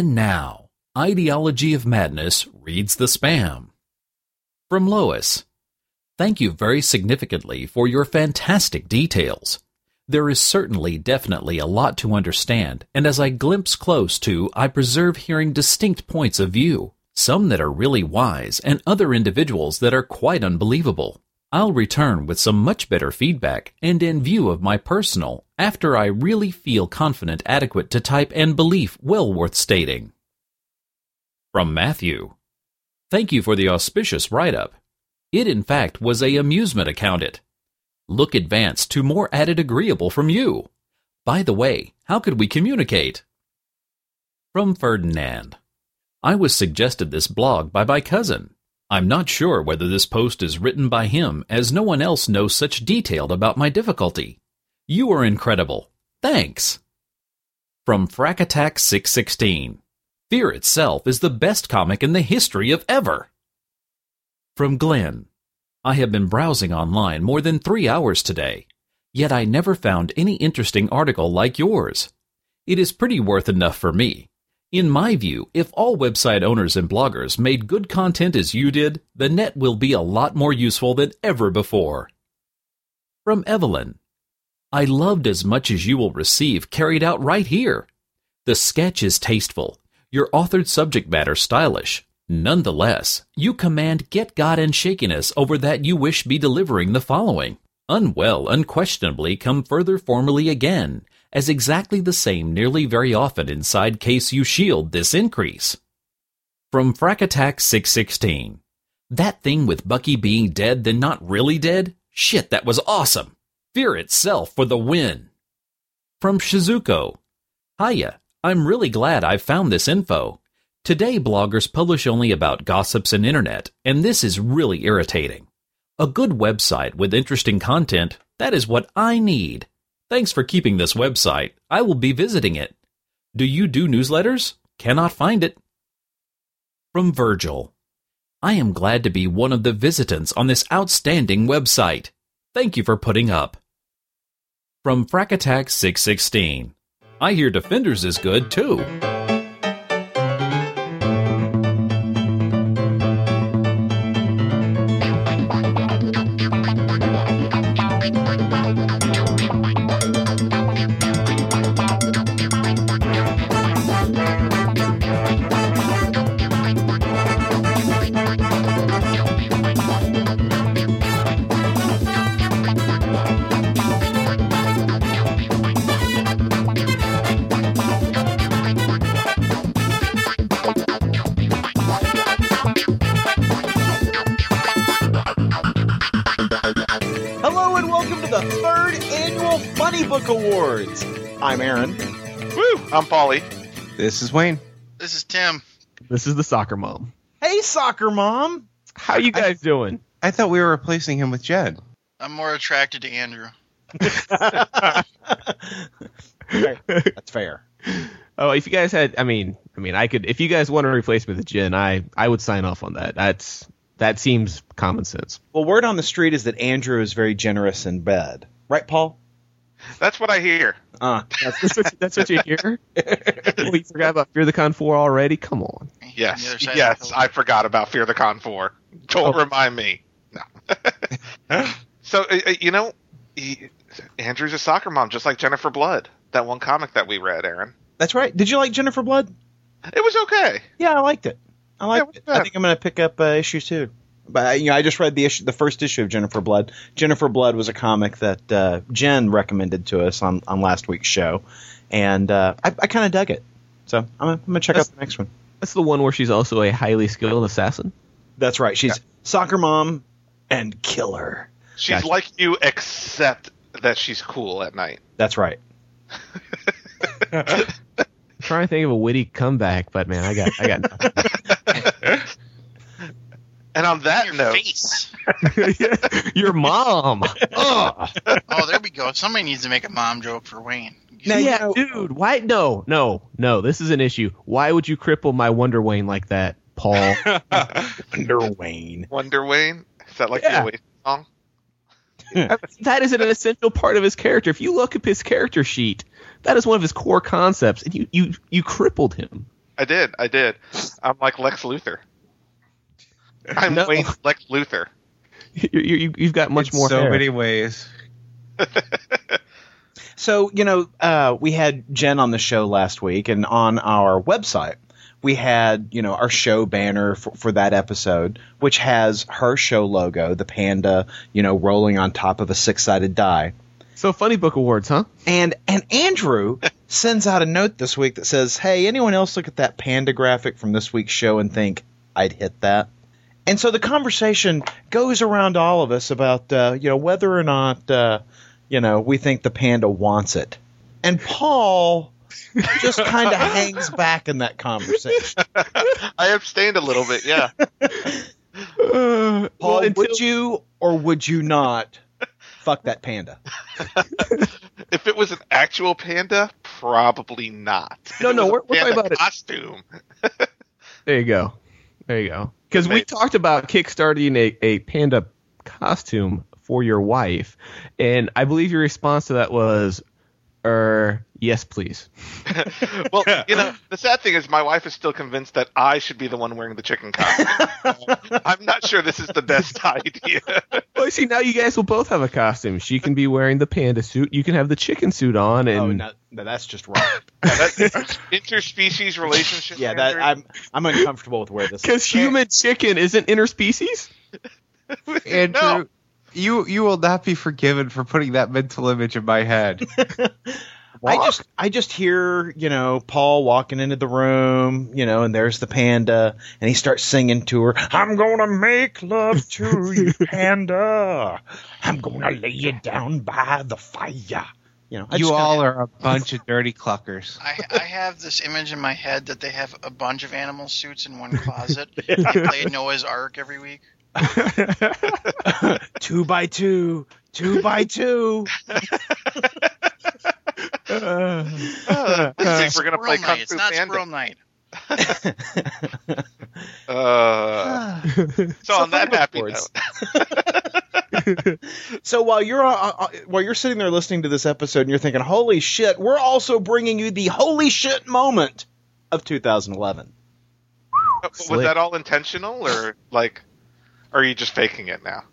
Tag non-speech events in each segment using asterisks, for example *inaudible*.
And now, Ideology of Madness reads the spam. From Lois. Thank you very significantly for your fantastic details. There is certainly definitely a lot to understand, and as I glimpse close to, I preserve hearing distinct points of view, some that are really wise, and other individuals that are quite unbelievable. I'll return with some much better feedback and in view of my personal, after I really feel confident adequate to type and belief well worth stating. From Matthew. Thank you for the auspicious write-up. It in fact was a amusement account it. Look advanced to more added agreeable from you. By the way, how could we communicate? From Ferdinand. I was suggested this blog by my cousin. I'm not sure whether this post is written by him, as no one else knows such detailed about my difficulty. You are incredible. Thanks. From Frack Attack 616. Fear itself is the best comic in the history of ever. From Glenn. I have been browsing online more than three hours today, yet I never found any interesting article like yours. It is pretty worth enough for me. In my view, if all website owners and bloggers made good content as you did, the net will be a lot more useful than ever before. From Evelyn. I loved as much as you will receive carried out right here. The sketch is tasteful, your authored subject matter stylish. Nonetheless, you command get God and shakiness over that you wish be delivering the following. Unwell unquestionably come further formally again, as exactly the same nearly very often inside case you shield this increase. From Frack Attack 616. That thing with Bucky being dead then not really dead? Shit, that was awesome! Fear itself for the win! From Shizuko. Hiya, I'm really glad I found this info. Today bloggers publish only about gossips and internet, and this is really irritating. A good website with interesting content, that is what I need. Thanks for keeping this website. I will be visiting it. Do you do newsletters? Cannot find it. From Virgil. I am glad to be one of the visitants on this outstanding website. Thank you for putting up. From Frack Attack 616. I hear Defenders is good too. I'm Aaron. Woo! I'm Polly. This is Wayne. This is Tim. This is the soccer mom. Hey, soccer mom. How you guys doing? I thought we were replacing him with Jed. I'm more attracted to Andrew. That's fair. Oh, if you guys had, I mean, I mean, I could. If you guys want to replace me with Jen, I I would sign off on that. That's that seems common sense. Well, word on the street is that Andrew is very generous in bed. Right, Paul? That's what I hear. Uh, That's, that's, what, that's what you hear. *laughs* you forgot about Fear the Con Four already? Come on. On the other Yes, side of the yes. I forgot about Fear the Con 4. Don't Oh. remind me. No. *laughs* so, uh, uh, you know, he, Andrew's a soccer mom, just like Jennifer Blood. That one comic that we read, Aaron. that's right. Did you like Jennifer Blood? It was okay. Yeah, I liked it. I liked Yeah, it. I think I'm going to pick up uh, issue two. But uh, you know, I just read the issue, the first issue of Jennifer Blood. Jennifer Blood was a comic that uh, Jen recommended to us on, on last week's show, and uh, I, I kind of dug it. So I'm gonna, I'm gonna check That's- out the next one. That's the one where she's also a highly skilled assassin. That's right. She's soccer mom and killer. She's Gotcha. like you, except that she's cool at night. That's right. *laughs* trying to think of a witty comeback, but man, I got I got nothing. *laughs* And on that Your note, face. *laughs* Your mom. Ugh. *laughs* Oh, there we go. Somebody needs to make a mom joke for Wayne. Now, you yeah, know- dude. Why? No, no, no. This is an issue. Why would you cripple my Wonder Wayne like that, Paul? *laughs* Wonder Wayne. Wonder Wayne. Is that like Yeah. the Oasis song? that is an essential part of his character. If you look at his character sheet, that is one of his core concepts, and you you you crippled him. I did. I did. I'm like Lex Luthor. I'm No. Wayne Lex Luthor. *laughs* You, you, you've got much In more so hair. many ways. *laughs* So, you know, uh, we had Jen on the show last week, and on our website, we had, you know, our show banner for, for that episode, which has her show logo, the panda, you know, rolling on top of a six sided die. So funny book awards, huh? And and Andrew *laughs* sends out a note this week that says, "Hey, anyone else look at that panda graphic from this week's show and think I'd hit that?" And so the conversation goes around all of us about uh, you know whether or not uh, you know we think the panda wants it. And Paul just kind of *laughs* hangs back in that conversation. I abstained a little bit. Yeah. Uh, Paul, well, until- would you or would you not fuck that panda? *laughs* if it was an actual panda, probably not. No, no, we're- we're talking panda about it. costume. *laughs* There you go. There you go. Because we talked about kickstarting a, a panda costume for your wife, and I believe your response to that was, er, yes, please. *laughs* well, you know, the sad thing is my wife is still convinced that I should be the one wearing the chicken costume. *laughs* I'm not sure this is the best *laughs* idea. Well, see, now you guys will both have a costume. She can be wearing the panda suit. You can have the chicken suit on, and oh, no, no, that's just wrong. That interspecies relationship. yeah, that I'm I'm uncomfortable with where this. is. because human chicken isn't interspecies. Andrew, No. You you will not be forgiven for putting that mental image in my head. *laughs* I just I just hear you know Paul walking into the room, you know, and there's the panda, and he starts singing to her. I'm gonna make love to you, *laughs* panda. I'm gonna lay you down by the fire. You know, I you just kinda- all are a bunch of dirty cluckers. I, I have this image in my head that they have a bunch of animal suits in one *laughs* closet. they play Noah's Ark every week. *laughs* two by two, two by two. Uh, this week we're gonna play Squirrel Kung night. It's not Panda. Squirrel Night. *laughs* Uh, so on that funny happy note, *laughs* So while you're uh, uh, while you're sitting there listening to this episode and you're thinking, "Holy shit!" We're also bringing you the holy shit moment of 2011. was Slick. that all intentional or like, are you just faking it now?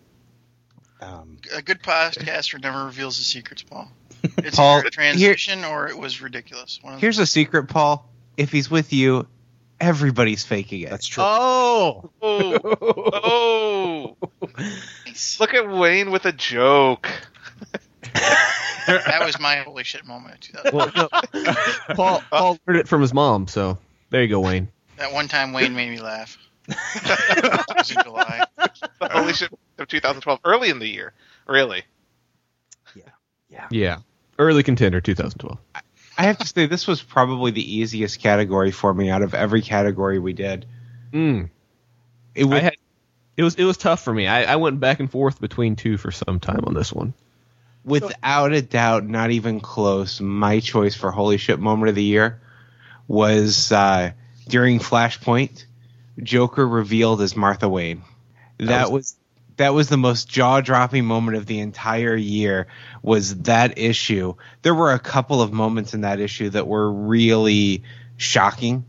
Um, A good podcaster never reveals his secrets, Paul. *laughs* It's Paul, either a transition or it was ridiculous. One of Here's a secret, Paul. If he's with you, everybody's faking it. that's true. Oh, Oh, *laughs* oh! Nice. Look at Wayne with a joke. That was my holy shit moment well, no. *laughs* Paul Paul learned it from his mom. So there you go, Wayne. That one time Wayne made me laugh. It was in July. The holy shit of 2012, early in the year, really. Yeah, yeah, yeah. early contender, 2012. I have to say, this was probably the easiest category for me out of every category we did. Mm. It was, I had, it was it was tough for me. I, I went back and forth between two for some time on this one. without a doubt, not even close. My choice for holy shit moment of the year was uh, during Flashpoint. Joker revealed as Martha Wayne. That, was, that was the most jaw dropping moment of the entire year. Was that issue? There were a couple of moments in that issue that were really shocking,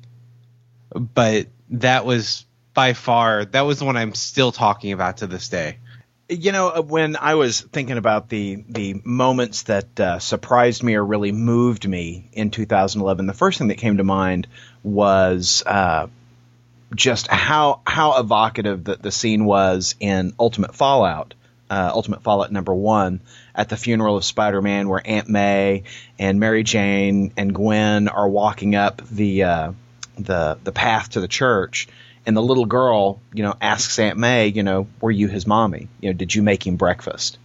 but that was by far that was the one I'm still talking about to this day. You know, uh, when I was thinking about the the moments that uh, surprised me or really moved me in 2011, the first thing that came to mind was uh, just how how evocative the, the scene was in Ultimate Fallout, uh, Ultimate Fallout number one, at the funeral of Spider-Man, where Aunt May and Mary Jane and Gwen are walking up the uh, the the path to the church, and the little girl, you know, asks Aunt May, you know, were you his mommy? You know, did you make him breakfast?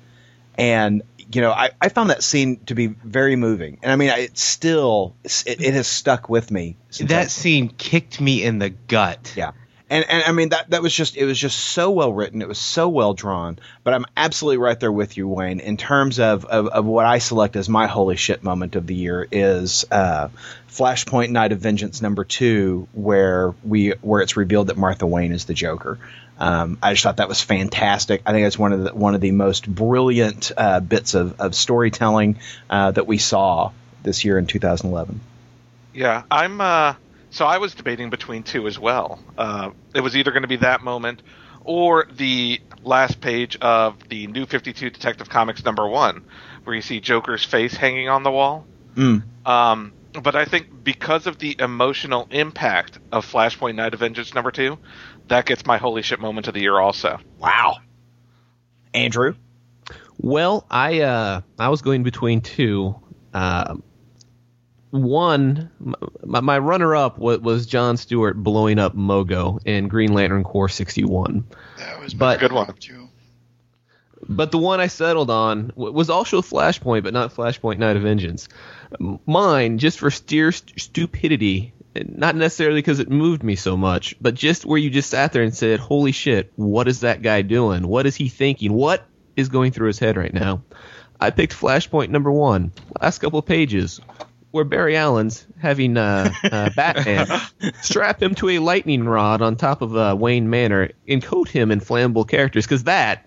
And you know, I, I found that scene to be very moving, and I mean, it still it, it has stuck with me. since I- That scene kicked me in the gut. yeah. And, and I mean that that was just it was just so well written it was so well drawn but I'm absolutely right there with you Wayne in terms of, of, of what I select as my holy shit moment of the year is uh, Flashpoint Night of Vengeance number two where we where it's revealed that Martha Wayne is the Joker um, I just thought that was fantastic I think it's one of the one of the most brilliant uh, bits of, of storytelling uh, that we saw this year in 2011 Yeah, I'm. uh So I was debating between two as well. Uh, it was either going to be that moment or the last page of the New 52 Detective Comics number one, where you see Joker's face hanging on the wall. Mm. Um, but I think because of the emotional impact of Flashpoint Night of Vengeance number two, that gets my holy shit moment of the year also. Wow. Andrew? Well, I uh, I was going between two. Uh, one, my, my runner-up was, was John Stewart blowing up Mogo in Green Lantern Corps 61. That was But- my Good one. Too. But the one I settled on was also Flashpoint, but not Flashpoint Night of Vengeance. Mine, just for steer st- stupidity, not necessarily because it moved me so much, but just where you just sat there and said, "Holy shit, what is that guy doing? What is he thinking? What is going through his head right now?" I picked Flashpoint number one, last couple of pages, where Barry Allen's having uh, uh, *laughs* Batman strap him to a lightning rod on top of uh, Wayne Manor and coat him in flammable characters, because that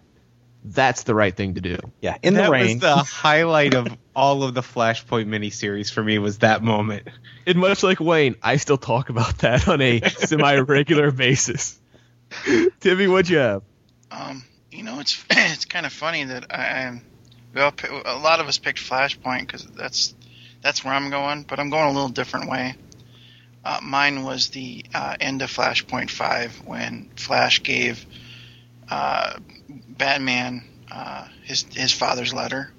that's the right thing to do. Yeah, in that the rain. was the highlight of all of the Flashpoint miniseries for me was that moment. And much like Wayne, I still talk about that on a semi-regular *laughs* basis. Timmy, what'd you have? Um, you know, it's *clears throat* it's kind of funny that I, I'm. We all, a lot of us picked Flashpoint because that's that's where I'm going, but I'm going a little different way. Uh, mine was the uh, end of Flashpoint Five when Flash gave uh, Batman uh, his his father's letter.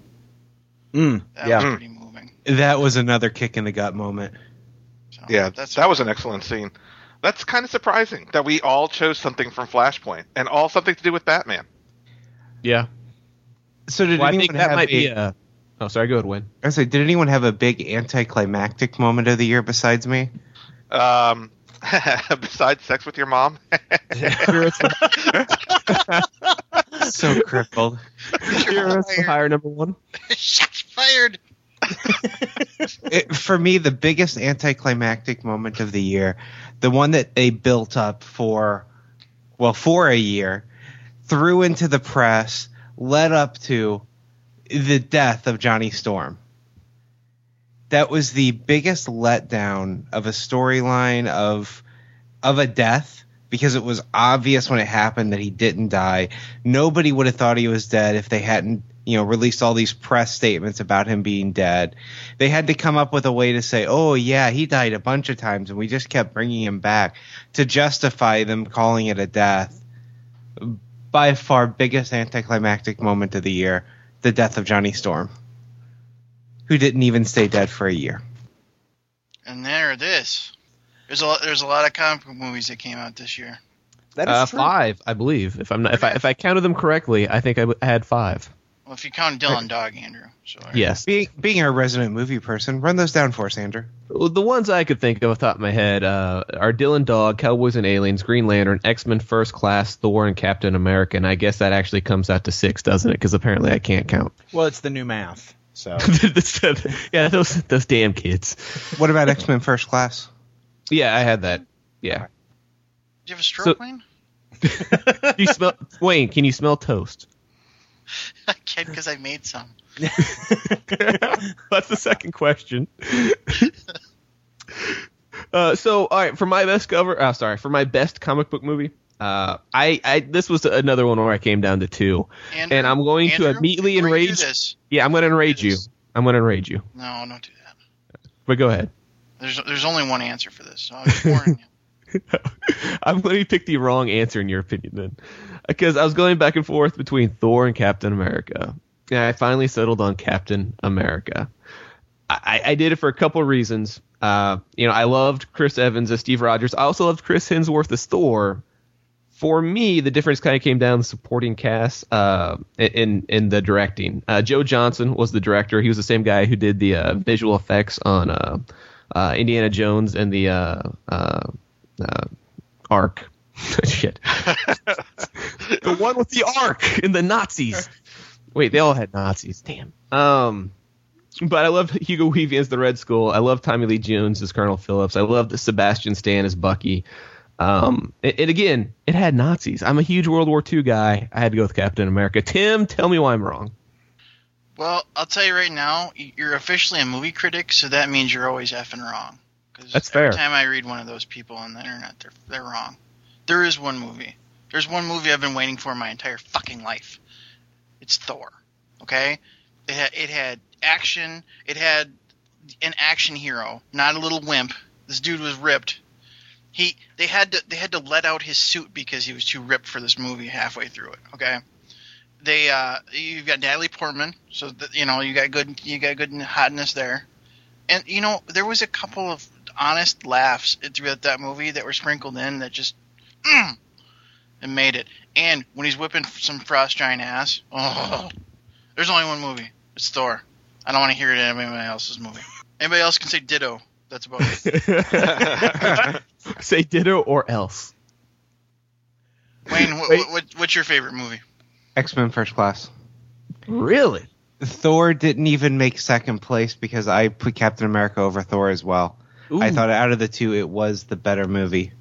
Mm, That yeah. was pretty moving. That was another kick in the gut moment. So Yeah, that's that was an excellent scene. That's kind of surprising that we all chose something from Flashpoint and all something to do with Batman. Yeah, So did well, I anyone think that have might a, be a. Oh, sorry. Go ahead, Wayne. I was like, did anyone have a big anticlimactic moment of the year besides me? Um, *laughs* besides sex with your mom, *laughs* *laughs* *laughs* So crippled. Heroes for hire number one. *laughs* shots fired. *laughs* it, for me, the biggest anticlimactic moment of the year, the one that they built up for, well, for a year, threw into the press, led up to the death of Johnny Storm. That was the biggest letdown of a storyline of of a death because it was obvious when it happened that he didn't die. Nobody would have thought he was dead if they hadn't, you know, released all these press statements about him being dead. They had to come up with a way to say, "Oh yeah, he died a bunch of times and we just kept bringing him back" to justify them calling it a death. By far biggest anticlimactic moment of the year, the death of Johnny Storm, who didn't even stay dead for a year. And there it is. There's a lot, there's a lot of comic book movies that came out this year. That is Uh, true. five, I believe. If I'm not, if I if I counted them correctly, I think I w- had five. Well, if you count Dylan Dog, Andrew. So Yes. Being being a resident movie person, run those down for us, Andrew. Well, The ones I could think of off the top of my head uh, are Dylan Dog, Cowboys and Aliens, Green Lantern, X Men First Class, Thor, and Captain America. And I guess that actually comes out to six, doesn't it? Because apparently I can't count. Well, it's the new math. So *laughs* yeah, those those damn kids. What about X Men First Class? Yeah, I had that. Yeah. Do you have a stroke, So- Wayne? *laughs* you smell Wayne? Can you smell toast? *laughs* I can't because I made some. *laughs* That's the second question. uh, so, all right, for my best cover, uh, sorry, for my best comic book movie, uh, I, I this was another one where I came down to two, Andrew, and I'm going to immediately enrage. this, Yeah, I'm going to enrage you. I'm going to enrage you. no, don't do that. But go ahead. There's there's only one answer for this. So I'm warning you. *laughs* I'm going to pick the wrong answer in your opinion then, because I was going back and forth between Thor and Captain America, and I finally settled on Captain America. I, I did it for a couple of reasons. Uh, you know, I loved Chris Evans as Steve Rogers. I also loved Chris Hemsworth as Thor. For me, the difference kind of came down the supporting cast uh, in in the directing. Uh, Joe Johnston was the director. He was the same guy who did the uh, visual effects on uh, Indiana Jones and the uh, uh, uh, Ark. *laughs* Shit. *laughs* the one with the Ark and the Nazis. Wait, they all had Nazis. Damn. Um, but I love Hugo Weaving as the Red Skull. I love Tommy Lee Jones as Colonel Phillips. I love Sebastian Stan as Bucky. Um, and, and again, it had Nazis. I'm a huge World War II guy. I had to go with Captain America. Tim, tell me why I'm wrong. Well, I'll tell you right now, you're officially a movie critic, so that means you're always effing wrong. 'Cause That's every fair. time I read one of those people on the internet, they're they're wrong. There is one movie. There's one movie I've been waiting for my entire fucking life. It's Thor. Okay, it had, it had action. It had an action hero, not a little wimp. This dude was ripped. He they had to they had to let out his suit because he was too ripped for this movie halfway through it. Okay, they uh you've got Natalie Portman, so that, you know you got good you got good hotness there, and you know there was a couple of honest laughs throughout that movie that were sprinkled in that just mm, and made it. And when he's whipping some frost giant ass, oh, there's only one movie. It's Thor. I don't want to hear it in anybody else's movie. Anybody else can say ditto. That's about it. *laughs* Say ditto or else. Wayne, what, Wait. what, what's your favorite movie? X Men First Class. Really? Thor didn't even make second place because I put Captain America over Thor as well. I thought out of the two, it was the better movie.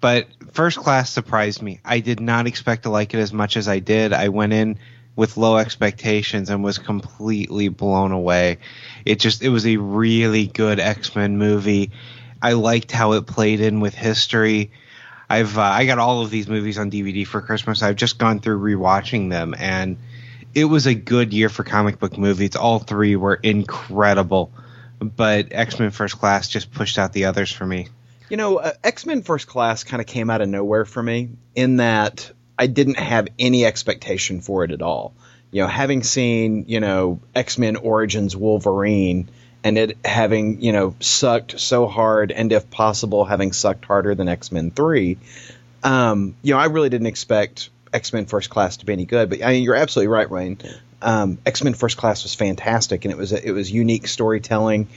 But First Class surprised me. I did not expect to like it as much as I did. I went in with low expectations and was completely blown away. It just it was a really good X Men movie. I liked how it played in with history. I've uh, I got all of these movies on DVD for Christmas. I've just gone through rewatching them, and it was a good year for comic book movies. All three were incredible, but X Men First Class just pushed out the others for me. You know, uh, X Men First Class kind of came out of nowhere for me in that I didn't have any expectation for it at all. You know, having seen, you know, X Men Origins Wolverine and it having, you know, sucked so hard and if possible having sucked harder than X Men 3, um, you know, I really didn't expect X Men First Class to be any good. But I mean, you're absolutely right, Wayne. Um, X Men First Class was fantastic, and it was a, it was unique storytelling.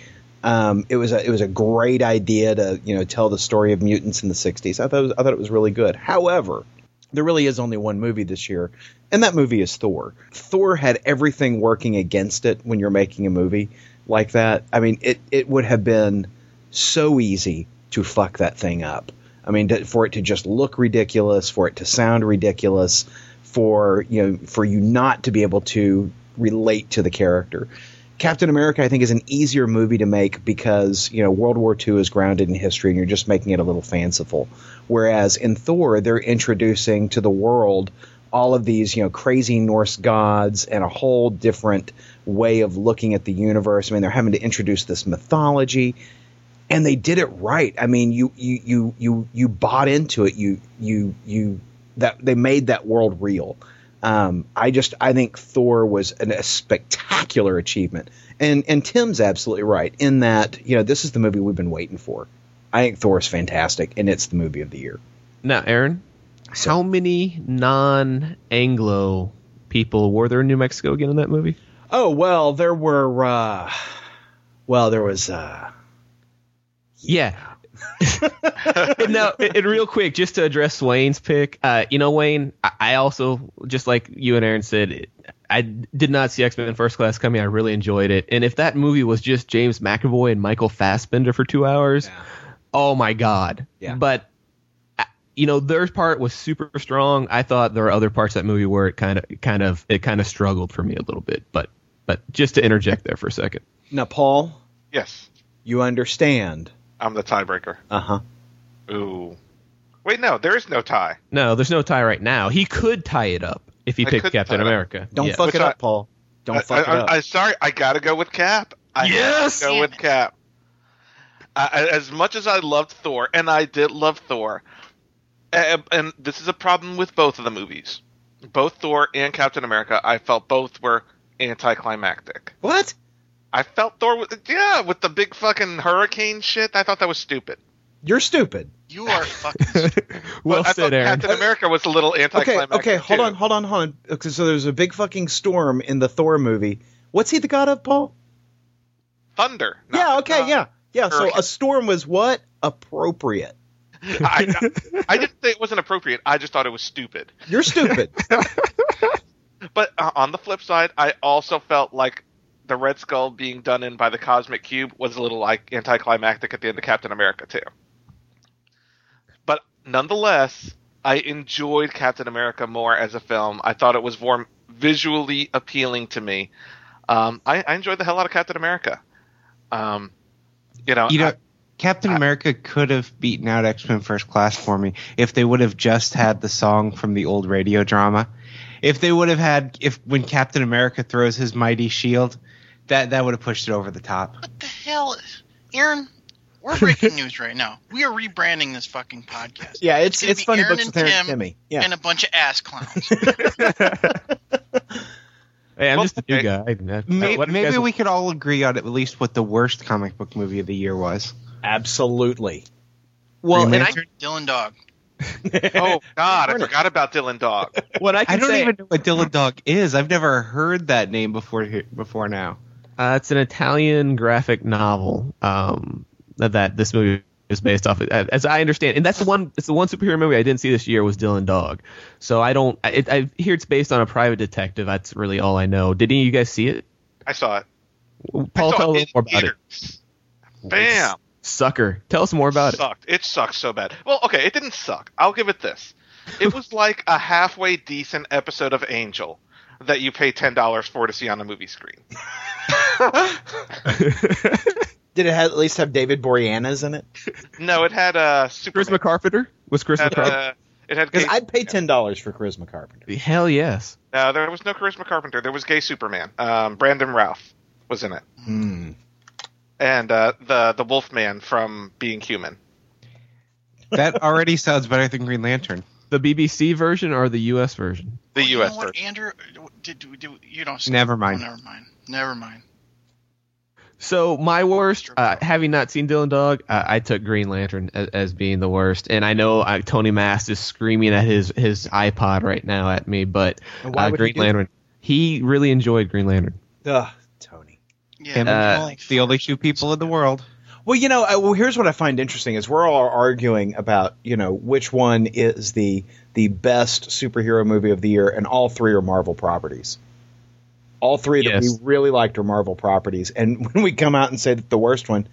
Um, it was a, it was a great idea to you know tell the story of mutants in the '60s. I thought was, I thought it was really good. However, there really is only one movie this year, and that movie is Thor. Thor had everything working against it when you're making a movie like that. I mean, it it would have been so easy to fuck that thing up. I mean, to, for it to just look ridiculous, for it to sound ridiculous, for you know, for you not to be able to relate to the character. Captain America, I think, is an easier movie to make because you know World War II is grounded in history, and you're just making it a little fanciful. Whereas in Thor, they're introducing to the world all of these you know crazy Norse gods and a whole different way of looking at the universe. I mean, they're having to introduce this mythology, and they did it right. I mean, you you you you you bought into it. You you you that they made that world real. Um, I just I think Thor was an, a spectacular achievement, and and Tim's absolutely right in that you know this is the movie we've been waiting for. I think Thor is fantastic, and it's the movie of the year. Now, Aaron, how many non-Anglo people were there in New Mexico again in that movie? Oh well, there were uh, well there was uh, Yeah. *laughs* and now, and real quick, just to address Wayne's pick, uh, you know, Wayne, I, I also, just like you and Aaron said, it- I did not see X Men First Class coming. I really enjoyed it. And if that movie was just James McAvoy and Michael Fassbender for two hours, oh my God. Yeah. But, you know, their part was super strong. I thought there were other parts of that movie where it kind of, kind of, it kind of struggled for me a little bit. But, but just to interject there for a second. now Paul, yes, you understand? I'm the tiebreaker. Uh huh. Ooh. Wait, no, there is no tie. No, there's no tie right now. He could tie it up if he I picked Captain tie it up. America. Don't Yeah. fuck Which it I- up, Paul. Don't I, fuck I, it up. I, am sorry, I gotta go with Cap. I Yes! go with Cap. I, I- as much as I loved Thor, and I did love Thor, and, and this is a problem with both of the movies. Both Thor and Captain America, I felt both were anticlimactic. what? I felt Thor, was, yeah, with the big fucking hurricane shit. I thought that was stupid. You're stupid. You are fucking. *laughs* well But I said, Aaron. Captain America was a little anticlimactic. okay, hold too. on, hold on, hold on. Okay, so there's a big fucking storm in the Thor movie. What's he the god of, Paul? Thunder. yeah, okay, not- yeah. Yeah, so a storm was what? Appropriate. *laughs* I, I didn't say it wasn't appropriate. I just thought it was stupid. You're stupid. *laughs* But uh, on the flip side, I also felt like the Red Skull being done in by the Cosmic Cube was a little like anticlimactic at the end of Captain America too. But nonetheless, I enjoyed Captain America more as a film. I thought it was more visually appealing to me. Um, I, I enjoyed the hell out of Captain America. Um, you know, You know, I- Captain America could have beaten out X Men First Class for me if they would have just had the song from the old radio drama. If they would have had, if when Captain America throws his mighty shield, that that would have pushed it over the top. What the hell, Aaron? We're breaking news right now. We are rebranding this fucking podcast. Yeah, it's gonna it's funny Aaron books and with Aaron Tim and Timmy. Yeah, And a bunch of ass clowns. *laughs* Hey, I'm Well, just a new guy. I- I- May- what if you maybe we could all agree on at least what the worst comic book movie of the year was. Absolutely. Well, Green and I, Lantern? Dylan Dog. *laughs* Oh God, I forgot about Dylan Dog. what I I don't say, even know what Dylan Dog is. I've never heard that name before he- before now. Uh, it's an Italian graphic novel um, that, that this movie is based off. of, As I understand, and that's the one. It's the one superhero movie I didn't see this year was Dylan Dog. So I don't. I, it, I hear it's based on a private detective. That's really all I know. Did any of you guys see it? I saw it. Paul, I saw tell it us in more about it. theaters. Bam. Sucker. Tell us more about it. sucked. It sucked so bad. Well, okay, it didn't suck. I'll give it this. It was *laughs* like a halfway decent episode of Angel that you pay ten dollars for to see on a movie screen. *laughs* Did it have, at least have David Boreanaz in it? No, it had uh, Superman. Charisma Carpenter was Charisma Had, Carpenter. uh, it had Because gay, I'd pay ten dollars for Charisma Carpenter. Hell yes. no, there was no Charisma Carpenter. There was gay Superman. Um, Brandon Routh was in it, Hmm. And uh, the the Wolfman from Being Human. That already sounds better than Green Lantern. The BBC version or the US version? The You U.S. know what, version. Andrew? Did, did, did- you don't. Never mind. Oh, never mind. Never mind. So my worst, uh, having not seen Dylan Dog, uh, I took Green Lantern as, as being the worst, and I know uh, Tony Mast is screaming at his his iPod right now at me, but uh, would he Green? Lantern, he really enjoyed Green Lantern. Ugh, Tony. Yeah, and Uh, The only two people in the world. Well, you know, uh, well, here's what I find interesting is we're all arguing about you know which one is the the best superhero movie of the year, and all three are Marvel properties. All three that Yes. we really liked are Marvel properties, and *laughs* when we come out and say that the worst one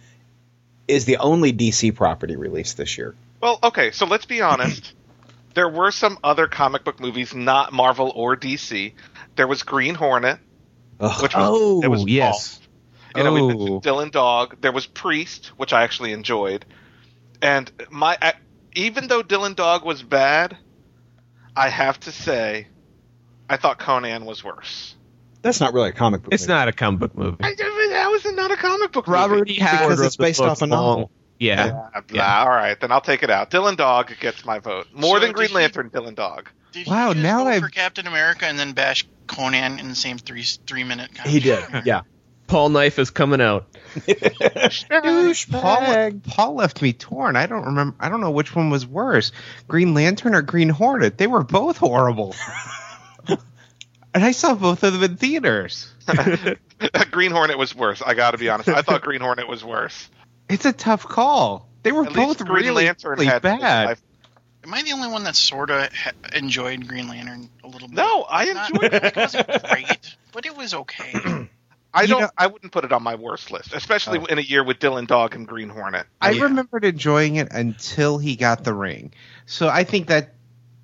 is the only DC property released this year, Well, okay, so let's be honest. *clears throat* there were some other comic book movies, not Marvel or DC. There was Green Hornet, Ugh. which was Oh, it was yes. awful. You know, we Oh. mentioned Dylan Dog. There was Priest, which I actually enjoyed, and my I, even though Dylan Dog was bad, I have to say, I thought Conan was worse. that's not really a comic book. It's movie. not a comic book movie. I, that was not a comic book. Robert movie. E. Howard Because it's based off a novel. long- Yeah. Blah, blah. Yeah. All right, then I'll take it out. Dylan Dog gets my vote. More So than did Green he- Lantern. Dylan Dog. Did Wow, he just now I've- for Captain America and then bash Conan in the same three three minute. He did, yeah. Paul Knife is coming out. Paul, Paul left me torn. I don't remember. I don't know which one was worse, Green Lantern or Green Hornet. They were both horrible. *laughs* and I saw both of them in theaters. *laughs* Green Hornet was worse. I got to be honest. I thought Green Hornet was worse. It's a tough call. They were At both Green really, Lantern really had bad. Am I the only one that sort of ha- enjoyed Green Lantern a little bit? No, I enjoyed it. Because it wasn't great, but it was okay. *clears throat* I don't. know- I wouldn't put it on my worst list, especially Oh. in a year with Dylan Dog and Green Hornet. I Yeah. remembered enjoying it until he got the ring. So I think that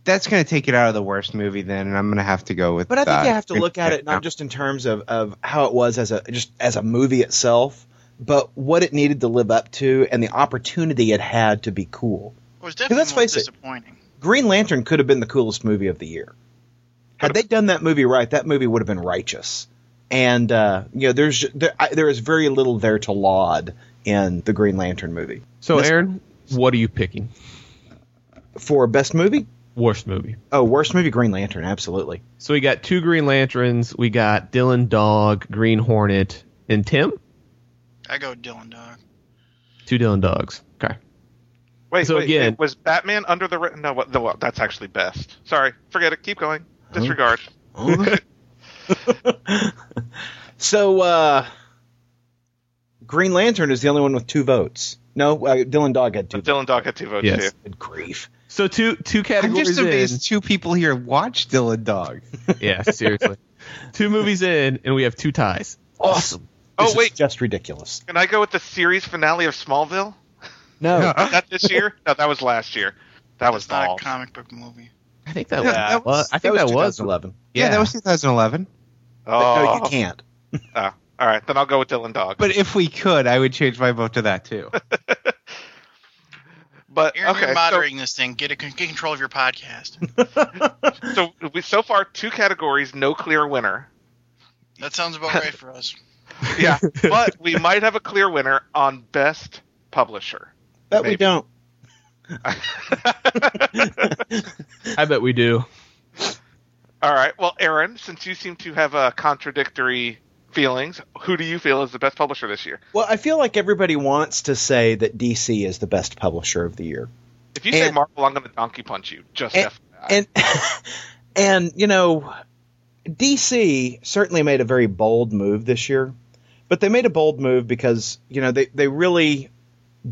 that's going to take it out of the worst movie then, and I'm going to have to go with. But I think uh, you have to look at it not just in terms of, of how it was as a just as a movie itself, but what it needed to live up to and the opportunity it had to be cool. It was definitely let's more face it. disappointing. Green Lantern could have been the coolest movie of the year. Had they done that movie right, that movie would have been righteous. And uh, you know, there's there, I, there is very little there to laud in the Green Lantern movie. So, That's- Aaron, what are you picking? For best movie, Worst movie. oh, worst movie, Green Lantern, absolutely. So we got two Green Lanterns. We got Dylan Dog, Green Hornet, and Tim. I go Dylan Dog. Two Dylan Dogs. Okay. Wait, So wait, again- wait, was Batman under the ri- no? What? The, well, that's actually best. Sorry, forget it. Keep going. Disregard. *laughs* *laughs* so, uh, Green Lantern is the only one with two votes. No, uh, Dylan Dog had two. But Dylan Dog had two votes Yes. too. Good grief. So two two I'm categories just in. two people here watch Dylan Dog. *laughs* Yeah, seriously. two movies in, and we have two ties. Awesome. Oh This is wait, just ridiculous. can I go with the series finale of Smallville? No, *laughs* Was that this year? No, that was last year. That was It's not balls. a comic book movie. I think that Yeah, was. that was- I think that was. 2011. Yeah, that was 2011. Oh, No, you oh. can't. oh, *laughs* all right, then I'll go with Dylan Dog. But if we could, I would change my vote to that too. *laughs* But Aaron, okay, you're moderating this thing. Get, a, get control of your podcast. so, *laughs* so we so far two categories, no clear winner. That sounds about right for us. Yeah, but we might have a clear winner on best publisher. Bet we don't. I bet we do. All right. Well, Aaron, since you seem to have uh, contradictory feelings, who do you feel is the best publisher this year? Well, I feel like everybody wants to say that DC is the best publisher of the year. If you say Marvel, I'm going to donkey punch you. Just And- and *laughs* and you know DC certainly made a very bold move this year, but they made a bold move because you know they they really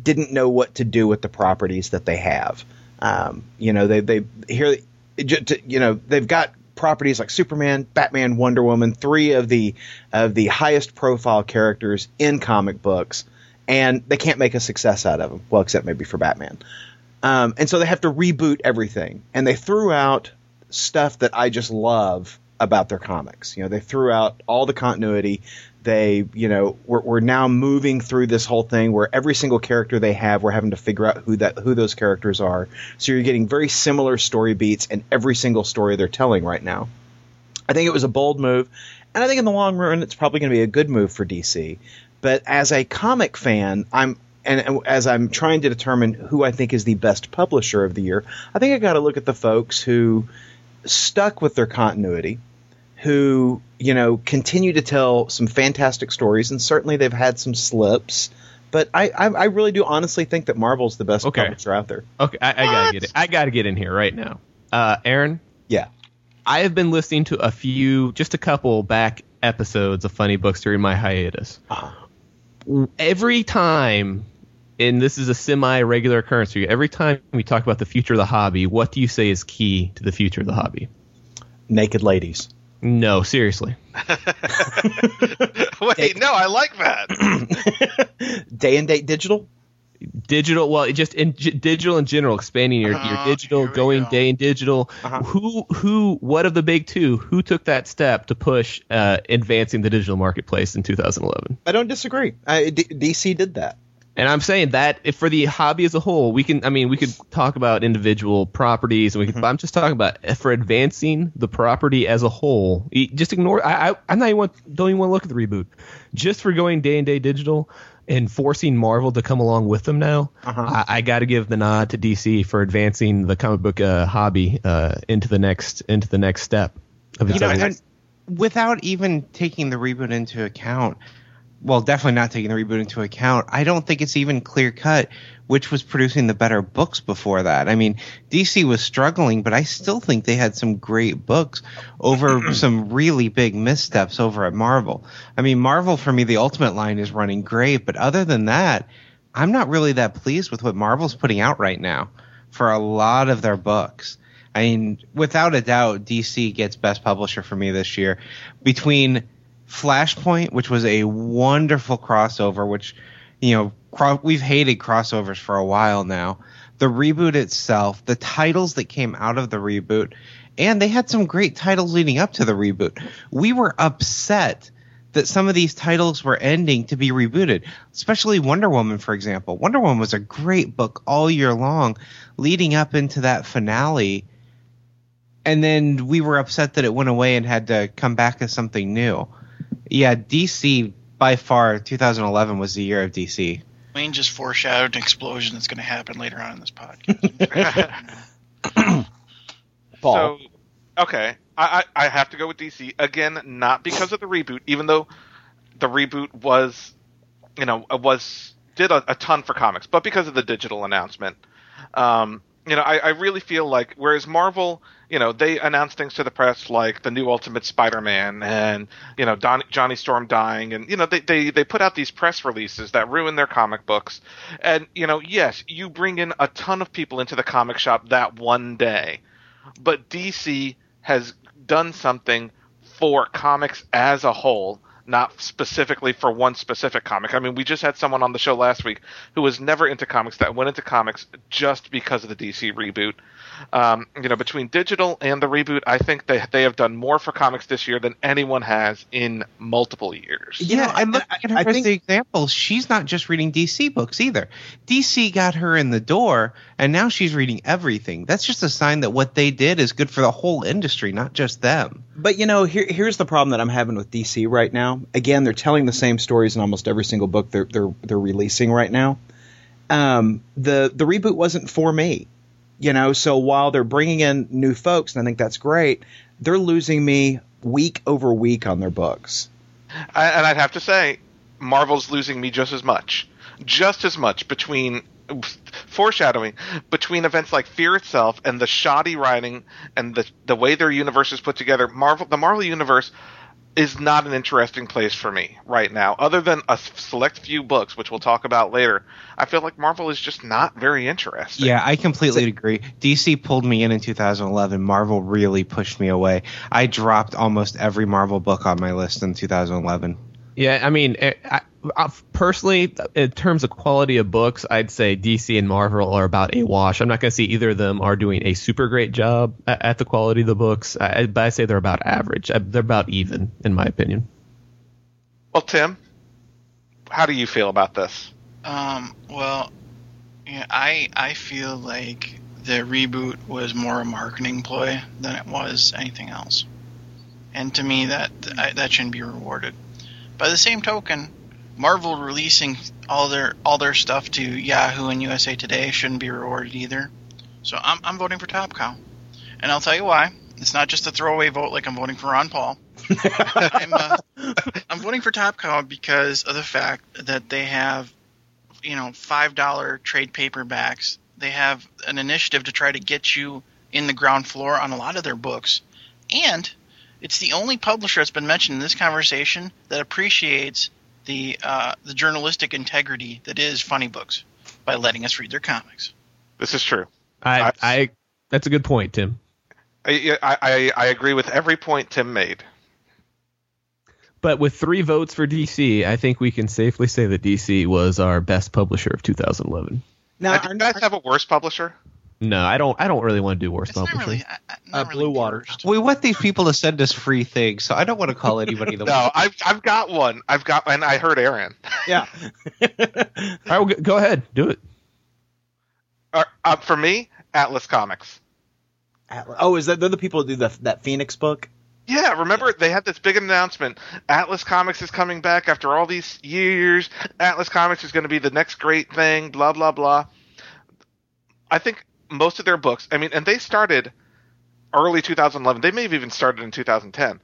didn't know what to do with the properties that they have. Um, you know they they here to- you know they've got properties like Superman, Batman, Wonder Woman, three of the of the highest profile characters in comic books, and they can't make a success out of them. Well, except maybe for Batman. Um, and so they have to reboot everything. And they threw out stuff that I just love about their comics. You know, they threw out all the continuity. They, you know, we're, we're now moving through this whole thing where every single character they have, we're having to figure out who that who those characters are. So you're getting very similar story beats in every single story they're telling right now. I think it was a bold move, and I think in the long run it's probably going to be a good move for DC. But as a comic fan, I'm and, as I'm trying to determine who I think is the best publisher of the year, I think I got to look at the folks who stuck with their continuity, who you know continue to tell some fantastic stories, and certainly they've had some slips. But I, I, I really do honestly think that Marvel's the best Okay. publisher out there. Okay, I, I gotta get it. I gotta get in here right now. Uh, Aaron, Yeah. I have been listening to a few, just a couple back episodes of Funny Books during my hiatus. Every time, and this is a semi-regular occurrence for you. Every time we talk about the future of the hobby, what do you say is key to the future of the hobby? Naked ladies. No, seriously. *laughs* *laughs* Wait, no, I like that. *clears throat* Day and date digital. digital well just in g- digital in general expanding your, your Oh, digital here going go. day and digital Uh-huh. who who what of the big two who took that step to push uh, advancing the digital marketplace in 2011 I don't disagree. I, D- DC did that. And i'm saying that if for the hobby as a whole we can i mean we could talk about individual properties and we could Mm-hmm. but i'm just talking about for advancing the property as a whole just ignore i, I i'm not even want, don't even want to look at the reboot just for going day and day digital and forcing marvel to come along with them now Uh-huh. I, I got to give the nod to DC for advancing the comic book uh, hobby uh, into the next into the next step of its You know, own. without even taking the reboot into account, well, definitely not taking the reboot into account, I don't think it's even clear cut which was producing the better books before that. I mean, DC was struggling, but I still think they had some great books over *clears throat* some really big missteps over at Marvel. I mean, Marvel for me, the Ultimate line is running great, but other than that, I'm not really that pleased with what Marvel's putting out right now for a lot of their books. I mean, without a doubt, DC gets Best Publisher for me this year. Between Flashpoint, which was a wonderful crossover, which, you know, cro- we've hated crossovers for a while now. The reboot itself, the titles that came out of the reboot, and they had some great titles leading up to the reboot. We were upset that some of these titles were ending to be rebooted, especially Wonder Woman, for example. Wonder Woman was a great book all year long, leading up into that finale. And then we were upset that it went away and had to come back as something new. Yeah, DC by far 2011 was the year of DC. Wayne just foreshadowed an explosion that's going to happen later on in this podcast. *laughs* *coughs* Paul. So, okay, I, I I have to go with DC again, not because of the reboot, even though the reboot was, you know, was did a, a ton for comics, but because of the digital announcement. Um, you know, I, I really feel like whereas Marvel, you know, they announce things to the press like the new Ultimate Spider-Man and you know Don, Johnny Storm dying, and you know they, they they put out these press releases that ruin their comic books, and you know yes, you bring in a ton of people into the comic shop that one day, but DC has done something for comics as a whole not specifically for one specific comic. I mean, we just had someone on the show last week who was never into comics that went into comics just because of the DC reboot. Um, you know, between digital and the reboot, I think they they have done more for comics this year than anyone has in multiple years. Yeah, know, and I- look at her I as think- the example. She's not just reading DC books either. DC got her in the door, and now she's reading everything. That's just a sign that what they did is good for the whole industry, not just them. But you know, here, here's the problem that I'm having with DC right now. Again, they're telling the same stories in almost every single book they're they're they're releasing right now. Um, the the reboot wasn't for me, you know. So while they're bringing in new folks, and I think that's great, they're losing me week over week on their books. I, and I'd have to say, Marvel's losing me just as much, just as much between *laughs* foreshadowing between events like Fear itself and the shoddy writing and the the way their universe is put together. Marvel, the Marvel universe is not an interesting place for me right now. Other than a select few books, which we'll talk about later, I feel like Marvel is just not very interesting. Yeah, I completely agree. DC pulled me in in 2011. Marvel really pushed me away. I dropped almost every Marvel book on my list in 2011. Yeah, I mean, eh, I, I, personally, in terms of quality of books, I'd say DC and Marvel are about a wash. I'm not going to say either of them are doing a super great job at, at the quality of the books, I, but I say they're about average. I, they're about even, in my opinion. Well, Tim, how do you feel about this? Um, well, yeah, I I feel like the reboot was more a marketing ploy than it was anything else, and to me that that shouldn't be rewarded. By the same token, Marvel releasing all their all their stuff to Yahoo and USA Today shouldn't be rewarded either. So I'm I'm voting for Top Cow, and I'll tell you why. It's not just a throwaway vote like I'm voting for Ron Paul. *laughs* I'm, uh, I'm voting for Top Cow because of the fact that they have, you know, five dollar trade paperbacks. They have an initiative to try to get you in the ground floor on a lot of their books, and it's the only publisher that's been mentioned in this conversation that appreciates the uh, the journalistic integrity that is Funny Books by letting us read their comics. This is true. I, I- I, that's a good point, Tim. I, I, I- I agree with every point Tim made. But with three votes for DC, I think we can safely say that DC was our best publisher of 2011. Now, do you guys have a worse publisher? No, I don't. I don't really want to do worst It's not really, I- I- not Uh, really Blue Waters. We want these people to send us free things, so I don't want to call anybody the *laughs* No, I've I've got one. I've got, and I heard Aaron. yeah. *laughs* All right, well, go- go ahead, do it. Uh, uh, for me, Atlas Comics. Atlas- oh, is that they're the people who do the, that Phoenix book? Yeah, remember they had this big announcement. Atlas Comics is coming back after all these years. Atlas Comics is going to be the next great thing. Blah blah blah. I think most of their books. I mean, and they started early 2011. They may have even started in 2010.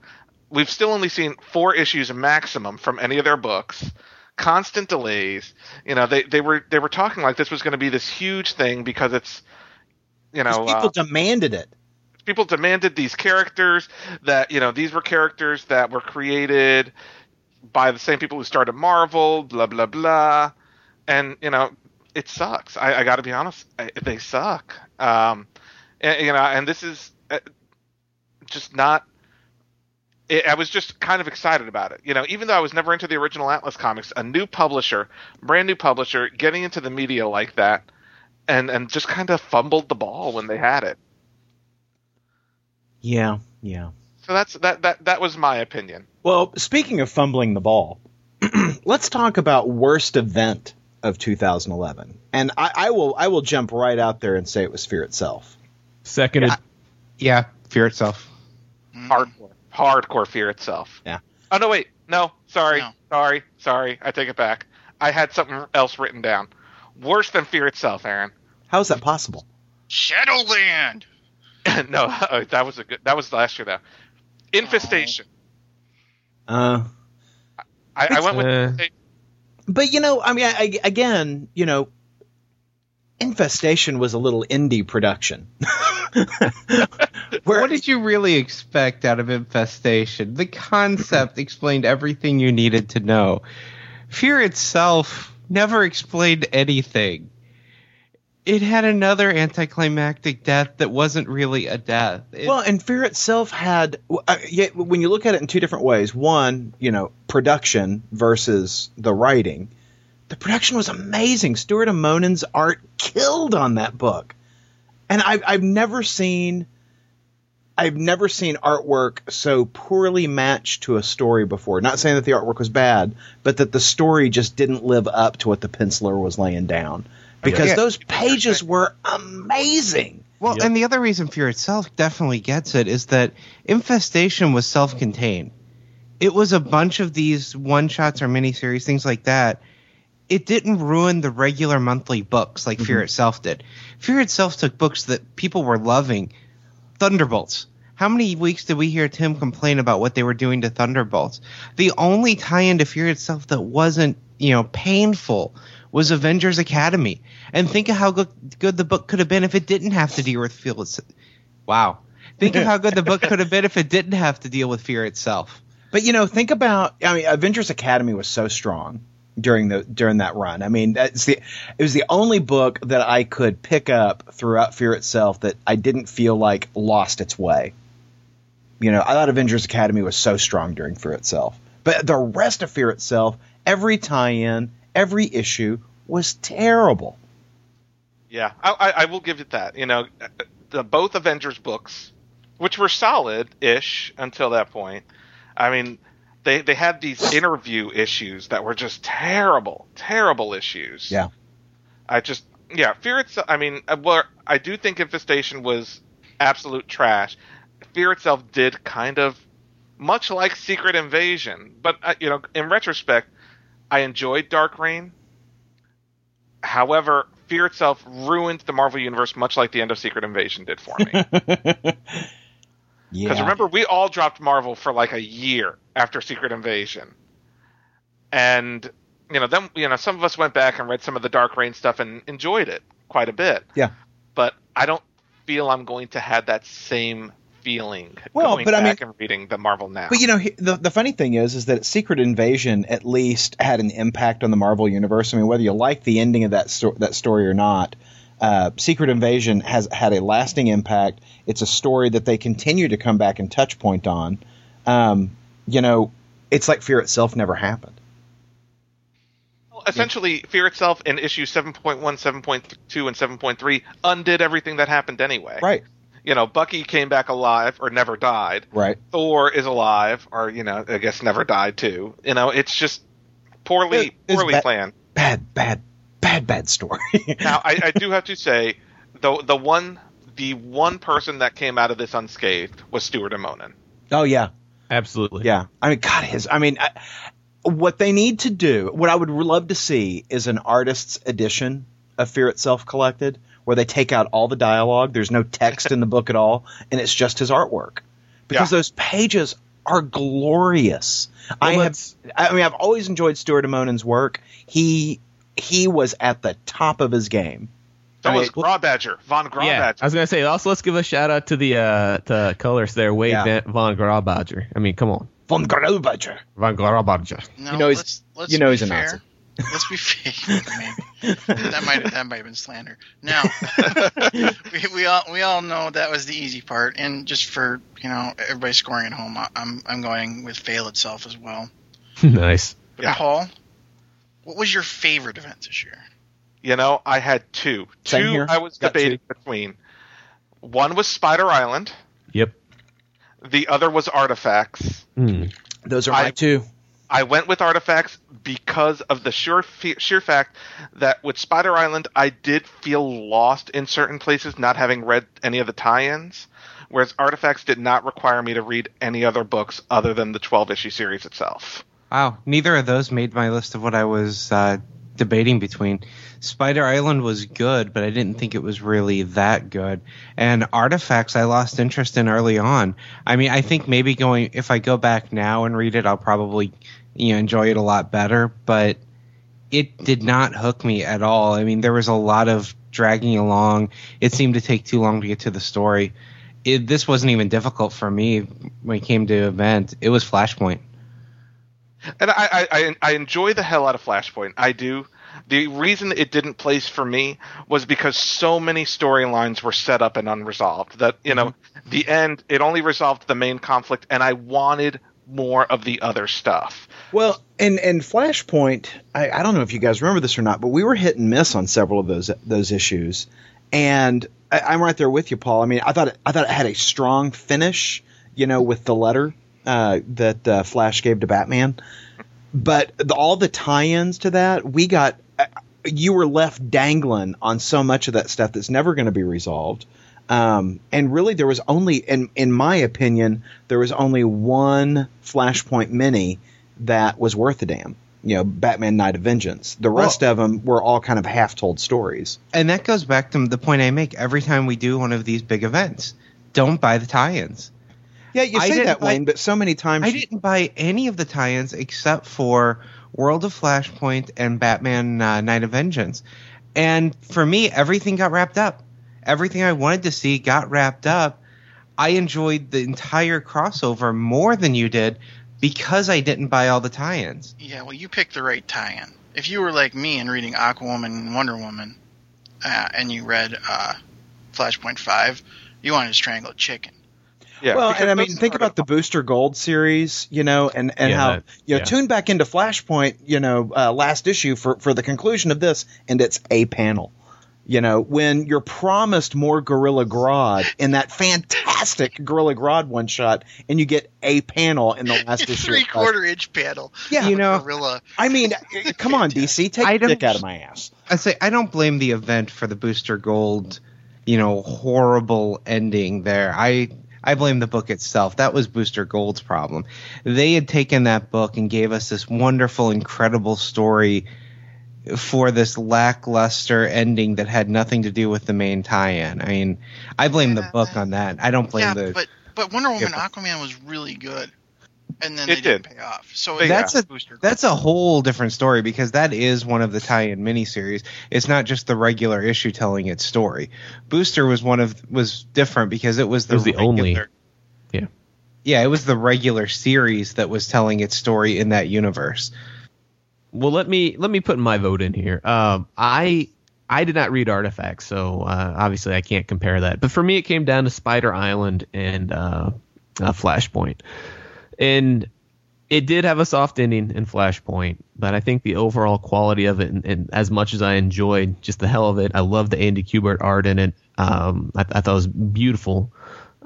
We've still only seen four issues maximum from any of their books. Constant delays. You know, they they were they were talking like this was going to be this huge thing because it's you know people uh, demanded it. people demanded these characters that you know these were characters that were created by the same people who started Marvel, blah blah blah, and you know it sucks. I, I got to be honest, I, they suck. Um, and, you know, and this is uh, just not. It, I was just kind of excited about it, you know. Even though I was never into the original Atlas comics, a new publisher, brand new publisher, getting into the media like that, and and just kind of fumbled the ball when they had it. Yeah, yeah. So that's that that that was my opinion. Well, speaking of fumbling the ball, *clears throat* let's talk about worst event of 2011. And I, I will I will jump right out there and say it was Fear itself. Seconded. Yeah, Fear itself. Mm. Hardcore, hardcore fear itself. Yeah. Oh no, wait, no, sorry, No. sorry, sorry. I take it back. I had something else written down. Worse than fear itself, Aaron. How is that possible? Shadowland. *laughs* no, uh, that was a good. That was last year though. Infestation. Uh, I, I went with. Uh, Infestation. But you know, I mean, I, again, you know, Infestation was a little indie production. *laughs* Where, What did you really expect out of Infestation? The concept explained everything you needed to know. Fear itself never explained anything. It had another anticlimactic death that wasn't really a death. It- Well, and Fear itself had, uh, yeah, when you look at it in two different ways. One, you know, production versus the writing. The production was amazing. Stuart Immonen's art killed on that book, and I've I've never seen. I've never seen artwork so poorly matched to a story before. Not saying that the artwork was bad, but that the story just didn't live up to what the penciler was laying down. Because Yeah. those pages were amazing. Well, Yep. and the other reason Fear itself definitely gets it is that Infestation was self contained. It was a bunch of these one shots or miniseries, things like that. It didn't ruin the regular monthly books like Fear mm-hmm. itself did. Fear itself took books that people were loving. Thunderbolts. How many weeks did we hear Tim complain about what they were doing to Thunderbolts? The only tie in to Fear itself that wasn't, you know, painful was Avengers Academy. And think of how good, good the book could have been if it didn't have to deal with Fear. Wow. Think of how good the book could have been if it didn't have to deal with Fear itself. But you know, think about I mean, Avengers Academy was so strong during the during that run. I mean, that's the it was the only book that I could pick up throughout Fear itself that I didn't feel like lost its way. You know, I thought Avengers Academy was so strong during Fear itself. But the rest of Fear itself, every tie-in, every issue was terrible. Yeah, I, I, will give it that. You know, the both Avengers books, which were solid-ish until that point. I mean, they they had these interview issues that were just terrible, terrible issues. Yeah. I just yeah, Fear itself. I mean, uh, well, I do think Infestation was absolute trash. Fear itself did kind of much like Secret Invasion, but uh, you know, in retrospect, I enjoyed Dark Reign. However, Fear itself ruined the Marvel universe much like the end of Secret Invasion did for me. Because *laughs* Yeah. remember, we all dropped Marvel for like a year after Secret Invasion, and you know, then you know, some of us went back and read some of the Dark Reign stuff and enjoyed it quite a bit. Yeah. But I don't feel I'm going to have that same feeling Well, going but I back and reading the Marvel now. But you know, he- the the funny thing is, is that Secret Invasion at least had an impact on the Marvel universe. I mean, whether you like the ending of that sto- that story or not, uh, Secret Invasion has had a lasting impact. It's a story that they continue to come back and touch point on. Um, you know, it's like Fear itself never happened. Well, essentially, Fear itself in issue 7.1, 7.2, and 7.3 undid everything that happened anyway. Right. You know, Bucky came back alive or never died. Right. Thor is alive, or you know, I guess never died too. You know, it's just poorly, It- it's poorly ba- planned. Bad, bad, bad, bad story. *laughs* Now, I, I do have to say, the the one the one person that came out of this unscathed was Stuart Immonen. oh yeah, Absolutely. Yeah, I mean, God, his. I mean, I, what they need to do, what I would love to see, is an artist's edition of Fear Itself collected, where they take out all the dialogue. There's no text in the book at all, and it's just his artwork. Because Yeah. those pages are glorious. I have. I mean, I've always enjoyed Stuart Immonen's work. He he was at the top of his game. That I was mean- Grawbadger, Von Grawbadger. Yeah, I was gonna say. Also, let's give a shout out to the uh, to colors there, Wade Yeah. Van, Von Grawbadger. I mean, come on, Von Graubacher. Von Grawbadger. No, You know he's- let's, let's you know he's a fair. Nazi. Let's be fair. *laughs* Maybe. that might that might have been slander. Now, *laughs* we, we all we all know that was the easy part, and just for you know everybody scoring at home, I- I'm I'm going with fail itself as well. *laughs* nice. But Yeah. Paul, what was your favorite event this year? You know, I had two. Same two here. I was Got debating between. One was Spider Island. Yep. The other was Artifacts. Hmm. Those are my I- two. I went with Artifacts because of the sheer fe- sheer fact that with Spider Island, I did feel lost in certain places, not having read any of the tie-ins. Whereas Artifacts did not require me to read any other books other than the twelve issue series itself. Wow, neither of those made my list of what I was uh, debating between. Spider Island was good, but I didn't think it was really that good. And Artifacts, I lost interest in early on. I mean, I think maybe going if I go back now and read it, I'll probably you know enjoy it a lot better. But it did not hook me at all. I mean, there was a lot of dragging along. It seemed to take too long to get to the story. It, this wasn't even difficult for me when it came to event. It was Flashpoint. And I, I, I, enjoy the hell out of Flashpoint. I do. The reason it didn't place for me was because so many storylines were set up and unresolved that, you know, mm-hmm. the end, it only resolved the main conflict, and I wanted more of the other stuff. Well, and and Flashpoint, I, I don't know if you guys remember this or not, but we were hit and miss on several of those those issues, and I, I'm right there with you, Paul. I mean, I thought it, I thought it had a strong finish, you know, with the letter uh, that uh, Flash gave to Batman, but the, all the tie-ins to that, we got. uh, You were left dangling on so much of that stuff that's never going to be resolved. Um, and really, there was only, in in my opinion, there was only one Flashpoint mini that was worth a damn. You know, Batman: Night of Vengeance. The rest of them were all kind of half-told stories. And that goes back to the point I make every time we do one of these big events. Don't buy the tie-ins. Yeah, you I say that, buy- Wayne, but so many times I didn't buy any of the tie-ins except for World of Flashpoint and Batman uh, Night of Vengeance. And for me, everything got wrapped up. Everything I wanted to see got wrapped up. I enjoyed the entire crossover more than you did because I didn't buy all the tie-ins. Yeah, well, you picked the right tie-in. If you were like me and reading Aquawoman and Wonder Woman, uh, and you read uh, Flashpoint Five, you wanted to strangle a chicken. Yeah, well, and I mean, think about the Booster Gold series, you know, and, and Yeah, how that- you know yeah. tune back into Flashpoint, you know, uh, last issue for for the conclusion of this, and it's a panel. You know, when you're promised more Gorilla Grodd in that fantastic Gorilla Grodd one shot, and you get a panel in the last *laughs* issue. of Three Flash- quarter inch panel. Yeah, You know- gorilla. I mean, *laughs* come on, DC, *laughs* take I the dick out of my ass. I say I don't blame the event for the Booster Gold, you know, horrible ending there. I I blame the book itself. That was Booster Gold's problem. They had taken that book and gave us this wonderful, incredible story for this lackluster ending that had nothing to do with the main tie-in. I mean, I blame the book on that. I don't blame yeah, the. but but Wonder Woman, Yeah. Aquaman was really good, and then It they didn't pay off. So But That's yeah, a- booster. That's a whole different story because that is one of the tie-in miniseries. It's not just the regular issue telling its story. Booster was one of was different because it was the, It was the only- regular- yeah. yeah, it was the regular series that was telling its story in that universe. Well, let me let me put my vote in here. Um, I I did not read Artifacts, so uh, obviously I can't compare that. But for me, it came down to Spider Island and uh, uh, Flashpoint, and it did have a soft ending in Flashpoint. But I think the overall quality of it, and, and as much as I enjoyed just the hell of it, I love the Andy Kubert art in it. Um, I, I thought it was beautiful.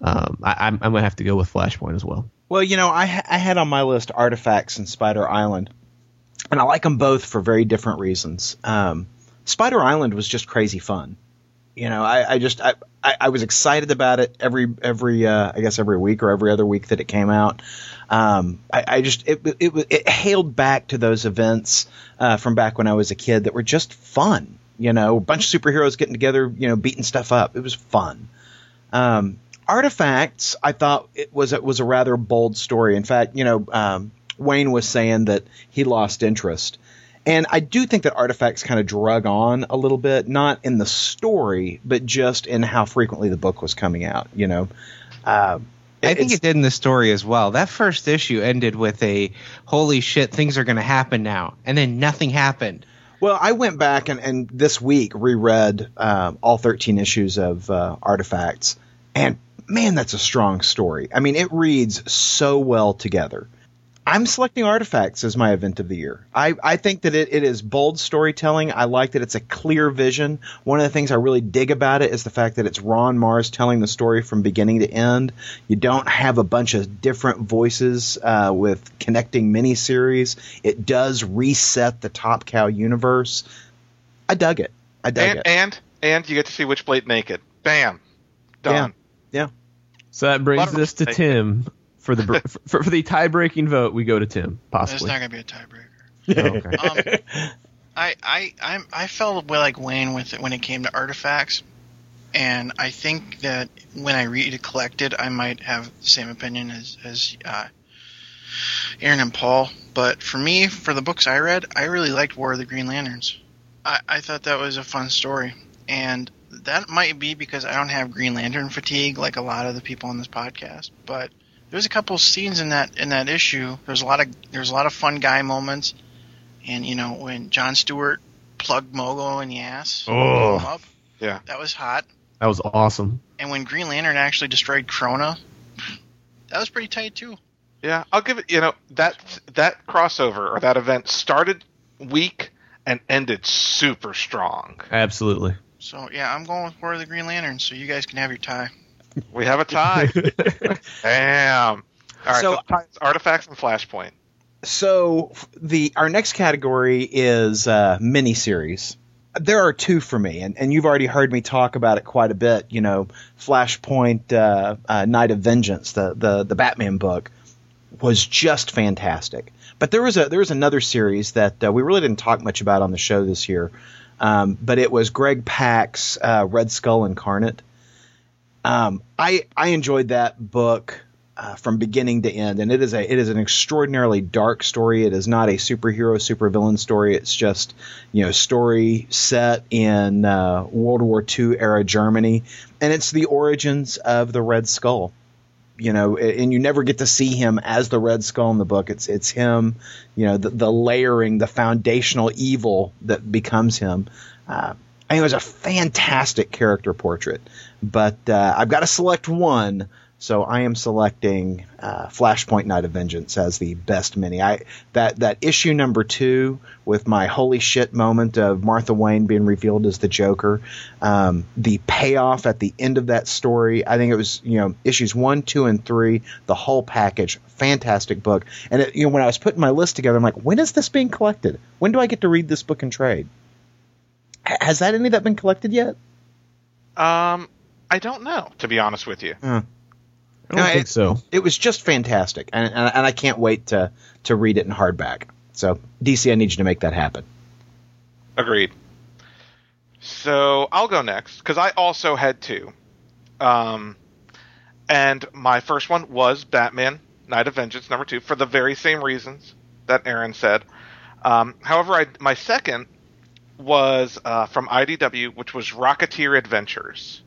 Um, I, I'm, I'm gonna have to go with Flashpoint as well. Well, you know, I, I had on my list Artifacts and Spider Island, and I like them both for very different reasons. Um, Spider Island was just crazy fun. You know, I, I just I, I was excited about it every every uh, I guess every week or every other week that it came out. Um, I, I just it, it it hailed back to those events uh, from back when I was a kid that were just fun. You know, a bunch of superheroes getting together, you know, beating stuff up. It was fun. Um, Artifacts, I thought it was it was a rather bold story. In fact, you know, um, Wayne was saying that he lost interest, and I do think that Artifacts kind of drug on a little bit, not in the story, but just in how frequently the book was coming out. You know, uh, I think it did in the story as well. That first issue ended with a "Holy shit, things are going to happen now," and then nothing happened. Well, I went back and, and this week reread um, all 13 issues of uh, Artifacts, and man, that's a strong story. I mean, it reads so well together. I'm selecting Artifacts as my event of the year. I, I think that it, it is bold storytelling. I like that it's a clear vision. One of the things I really dig about it is the fact that it's Ron Marz telling the story from beginning to end. You don't have a bunch of different voices uh, with connecting miniseries. It does reset the Top Cow universe. I dug it. I dug and, it. and and you get to see Witchblade naked. Bam, done. Yeah. So that brings Butterfly. us to Tim for the *laughs* for, for the tie breaking vote. We go to Tim, There's possibly. not going to be a tiebreaker. Oh, okay. Um, I I I'm, I felt well like Wayne with it when it came to artifacts, and I think that when I read it collected, I might have the same opinion as as uh, Aaron and Paul. But for me, for the books I read, I really liked War of the Green Lanterns. I, I thought that was a fun story, and that might be because I don't have Green Lantern fatigue like a lot of the people on this podcast. But there's a couple scenes in that in that issue. There's a lot of there's a lot of fun guy moments, and you know when John Stewart plugged Mogo in the ass. Oh. up. Yeah. That was hot. That was awesome. And when Green Lantern actually destroyed Krona, that was pretty tight too. Yeah, I'll give it. You know that that crossover or that event started weak and ended super strong. Absolutely. So yeah, I'm going with War of the Green Lantern, so you guys can have your tie. We have a tie. *laughs* Damn. All right. So- So, ties, artifacts and Flashpoint. So the our next category is uh, miniseries. There are two for me, and, and you've already heard me talk about it quite a bit. You know, Flashpoint, uh, uh, Night of Vengeance, the, the the Batman book, was just fantastic. But there was a there was another series that uh, we really didn't talk much about on the show this year, um, but it was Greg Pak's uh, Red Skull Incarnate. Um, I I enjoyed that book uh, from beginning to end, and it is a it is an extraordinarily dark story. It is not a superhero supervillain story. It's just you know story set in uh, World War II era Germany, and it's the origins of the Red Skull. You know, and you never get to see him as the Red Skull in the book. It's it's him, you know, the, the layering, the foundational evil that becomes him. Uh, I think it was a fantastic character portrait, but uh, I've got to select one. So I am selecting uh, Flashpoint Night of Vengeance as the best mini. I that that issue number two with my holy shit moment of Martha Wayne being revealed as the Joker, um, the payoff at the end of that story. I think it was you know issues one, two, and three, the whole package. Fantastic book. And it, you know when I was putting my list together, I'm like, when is this being collected? When do I get to read this book in trade? H- Has that any of that been collected yet? Um, I don't know to be honest with you. I don't No, think it- so. it was just fantastic, and, and, and I can't wait to to read it in hardback. So DC, I need you to make that happen. Agreed. So I'll go next because I also had two. Um, and my first one was Batman Night of Vengeance number two for the very same reasons that Aaron said. Um, however, I, my second was uh, from IDW, which was Rocketeer Adventures.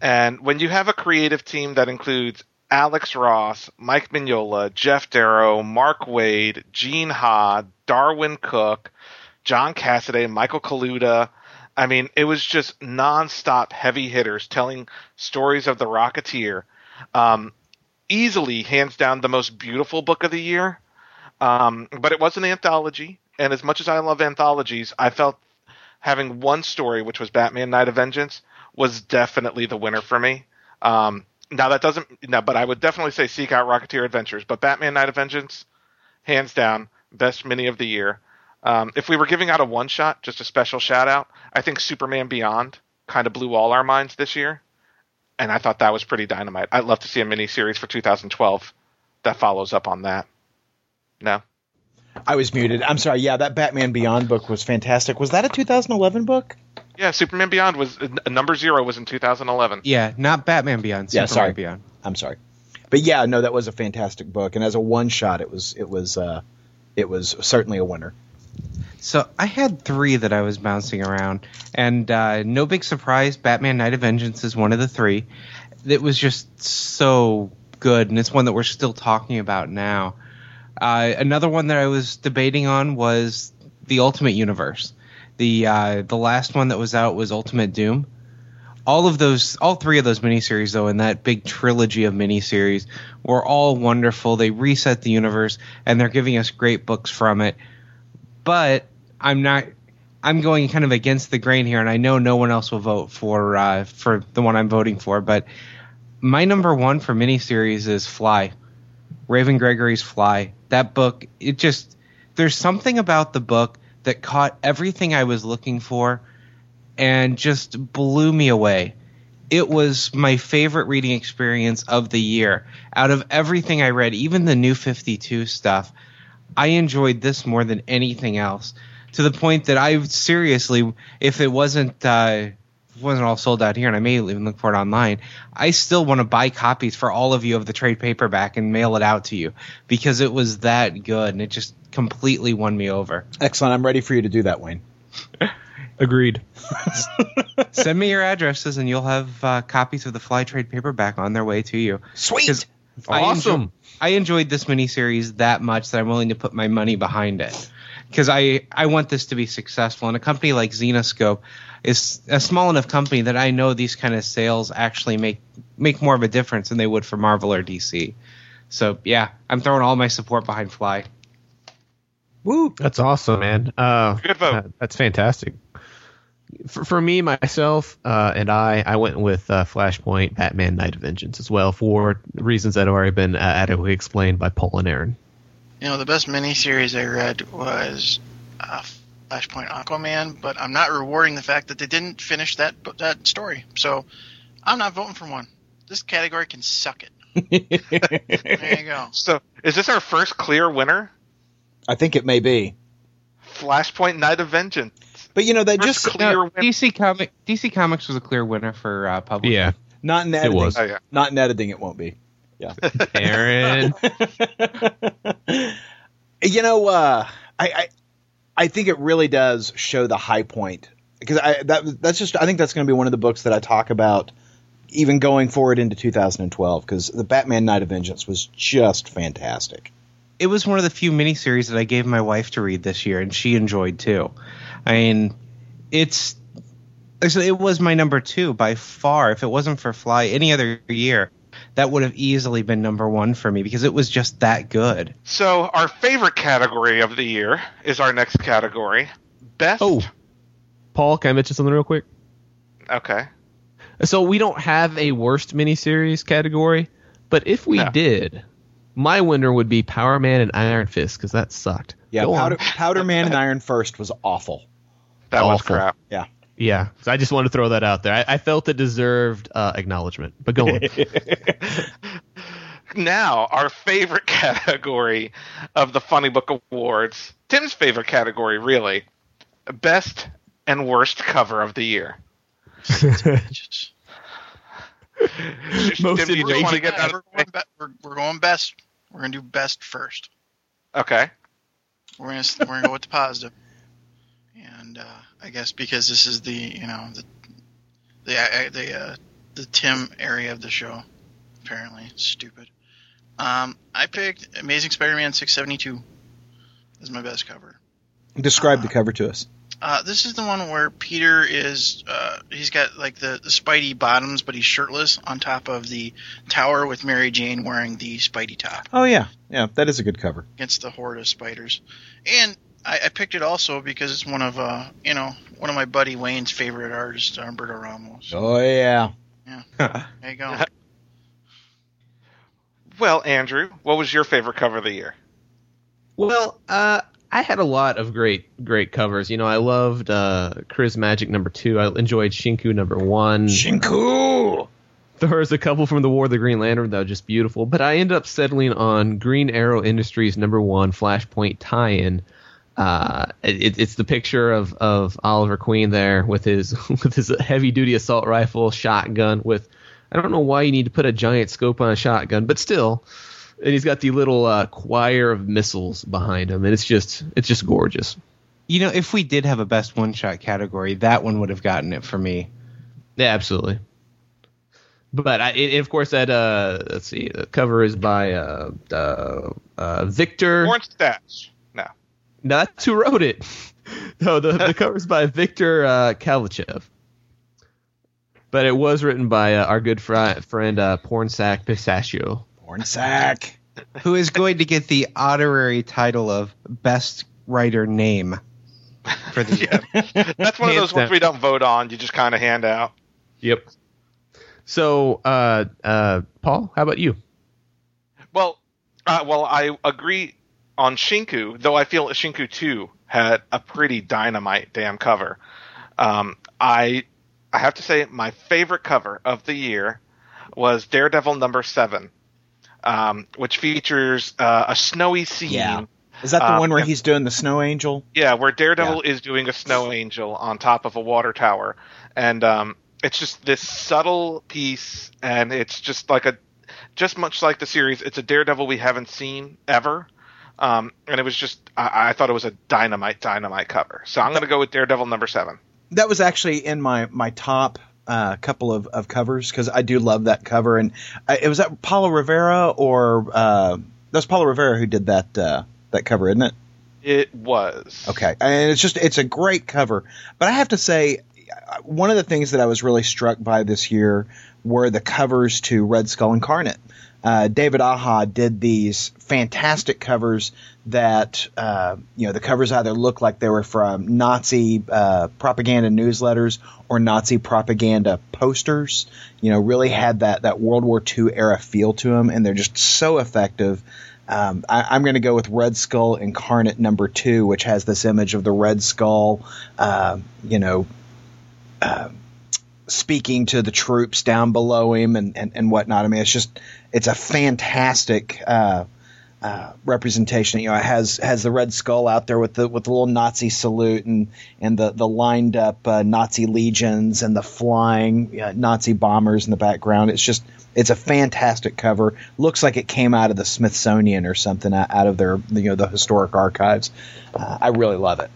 And when you have a creative team that includes Alex Ross, Mike Mignola, Geof Darrow, Mark Waid, Gene Ha, Darwyn Cooke, John Cassaday, Michael Kaluta. I mean, it was just nonstop heavy hitters telling stories of the Rocketeer. Um, easily, hands down, the most beautiful book of the year. Um, but it was an anthology, and as much as I love anthologies, I felt having one story, which was Batman: Night of Vengeance, was definitely the winner for me. Um, now that doesn't, but I would definitely say seek out Rocketeer Adventures. But Batman: Night of Vengeance, hands down, best mini of the year. Um, if we were giving out a one shot, just a special shout out, I think Superman Beyond kind of blew all our minds this year, and I thought that was pretty dynamite. I'd love to see a mini series for 2012 that follows up on that. No, I was muted. I'm sorry. Yeah, that Batman Beyond book was fantastic. Was that a 2011 book? yeah, Superman Beyond was uh, number zero was in 2011. Yeah, not Batman Beyond. Yeah, sorry. Beyond. I'm sorry, but yeah, no, that was a fantastic book, and as a one shot, it was it was uh, it was certainly a winner. So I had three that I was bouncing around, and uh, no big surprise. Batman: Night of Vengeance is one of the three. It was just so good, and it's one that we're still talking about now. Uh, another one that I was debating on was the Ultimate Universe. The uh, the last one that was out was Ultimate Doom. All of those, all three of those miniseries, though, in that big trilogy of miniseries, were all wonderful. They reset the universe, and they're giving us great books from it but I'm not. I'm going kind of against the grain here, and I know no one else will vote for uh, for the one I'm voting for. But my number one for miniseries is Fly, Raven Gregory's Fly. That book, it just there's something about the book that caught everything I was looking for, and just blew me away. It was my favorite reading experience of the year. Out of everything I read, even the new 52 stuff, I enjoyed this more than anything else. To the point that I seriously, if it wasn't uh, wasn't all sold out here, and I may even look for it online, I still want to buy copies for all of you of the trade paperback and mail it out to you because it was that good and it just completely won me over. Excellent. I'm ready for you to do that, Wayne. *laughs* Agreed. *laughs* Send me your addresses and you'll have uh, copies of the Fly Trade paperback on their way to you. Sweet. 'Cause I Awesome. enjoy- I enjoyed this miniseries that much that I'm willing to put my money behind it. Because I I want this to be successful. And a company like Zenescope is a small enough company that I know these kind of sales actually make make more of a difference than they would for Marvel or DC. So yeah, I'm throwing all my support behind Fly. Woo! That's awesome, man. Uh, Good vote. that's fantastic. For, for me, myself, uh, and I, I went with uh, Flashpoint, Batman: Night of Vengeance as well for reasons that have already been uh, adequately explained by Paul and Aaron. You know, the best miniseries I read was uh, Flashpoint Aquaman, but I'm not rewarding the fact that they didn't finish that that story. So I'm not voting for one. This category can suck it. *laughs* There you go. So, is this our first clear winner? I think it may be. Flashpoint Night of Vengeance. But you know, they First just clear No. DC comic DC Comics was a clear winner for uh, publishing. Yeah, not in editing. It was. Oh, yeah. Not in editing, it won't be. *laughs* Aaron. *laughs* you know, uh, I, I I think it really does show the high point because I that that's just I think that's going to be one of the books that I talk about even going forward into 2012 because the Batman Night of Vengeance was just fantastic. it was one of the few miniseries that I gave my wife to read this year, and she enjoyed too. I mean, it's it was my number two by far. If it wasn't for Fly, any other year, that would have easily been number one for me because it was just that good. So, our favorite category of the year is our next category. Best. Oh. Paul, can I mention something real quick? Okay. So we don't have a worst miniseries category, but if we No. did, my winner would be Power Man and Iron Fist because that sucked. Yeah, Go. Powder, Powder Man and Iron First was awful. That was crap. Yeah. Yeah, so I just wanted to throw that out there. I, I felt it deserved uh, acknowledgement, but go on. *laughs* Now, our favorite category of the Funny Book Awards. Tim's favorite category, really. Best and worst cover of the year. *laughs* Most Tim, do you just want to get that? we're, going be- we're, we're going best. We're gonna do best first. Okay. We're gonna we're gonna go with the positive. And uh, I guess because this is the you know the the uh, the uh, the Tim area of the show, apparently stupid. Um, I picked Amazing Spider-Man 672 as my best cover. Describe the cover to us. Uh, this is the one where Peter is uh, he's got like the, the Spidey bottoms, but he's shirtless on top of the tower with Mary Jane wearing the Spidey top Oh yeah, yeah, that is a good cover. against the horde of spiders. And I, I picked it also because it's one of uh you know one of my buddy Wayne's favorite artists, Humberto Ramos. Oh yeah. Yeah. *laughs* There you go. *laughs* Well, Andrew, what was your favorite cover of the year? Well, uh, I had a lot of great, great covers. You know, I loved uh, Chris Magic number two. I enjoyed Shinku number one. Shinku. There was a couple from the War of the Green Lantern that were just beautiful, but I ended up settling on Green Arrow Industries number one Flashpoint tie-in. Uh, it, it's the picture of, of Oliver Queen there with his *laughs* with his heavy duty assault rifle, shotgun. With I don't know why you need to put a giant scope on a shotgun, but still, and he's got the little uh, choir of missiles behind him, and it's just it's just gorgeous. You know, if we did have a best one shot category, that one would have gotten it for me. Yeah, absolutely. But I, it, of course, that uh, let's see, the cover is by uh, uh, uh, Victor. Orange Stash. No. No, that's who wrote it. no, the the *laughs* cover's by Victor uh, Kalvachev. But it was written by uh, our good fri- friend uh, Pornsak Pistachio. Porn sack. Who is going to get the honorary title of best writer name for the *laughs* year? That's one of those ones we don't vote on. You just kind of hand out. Yep. So, uh, uh, Paul, how about you? Well, uh, well, I agree on Shinku, though I feel Shinku 2 had a pretty dynamite damn cover. Um, I I have to say my favorite cover of the year was Daredevil number 7, um, which features uh, a snowy scene. Yeah. Is that the Uh, one where yeah. he's doing the snow angel? Yeah, where Daredevil is doing a snow angel on top of a water tower, and um, it's just this subtle piece, and it's just like a, just much like the series, it's a Daredevil we haven't seen ever, um, and it was just I, I thought it was a dynamite, dynamite cover. So I'm going to go with Daredevil number seven. That was actually in my my top uh, couple of, of covers because I do love that cover, and I, it was that Paulo Rivera or uh, that was Paulo Rivera who did that uh, that cover, isn't it? It was. Okay, and it's just it's a great cover. But I have to say, one of the things that I was really struck by this year were the covers to Red Skull Incarnate. Uh, David Aja did these fantastic covers that uh, you know the covers either look like they were from Nazi uh, propaganda newsletters or Nazi propaganda posters. You know, really had that that World War II era feel to them, and they're just so effective. Um, I, am going to go with Red Skull Incarnate number two, which has this image of the Red Skull, uh, you know, uh, speaking to the troops down below him and, and, and whatnot. I mean, it's just it's a fantastic uh, uh, representation. You know, it has has the Red Skull out there with the with the little Nazi salute and and the the lined up uh, Nazi legions and the flying uh, Nazi bombers in the background. It's just it's a fantastic cover. Looks like it came out of the Smithsonian or something out of their you know the historic archives. Uh, I really love it.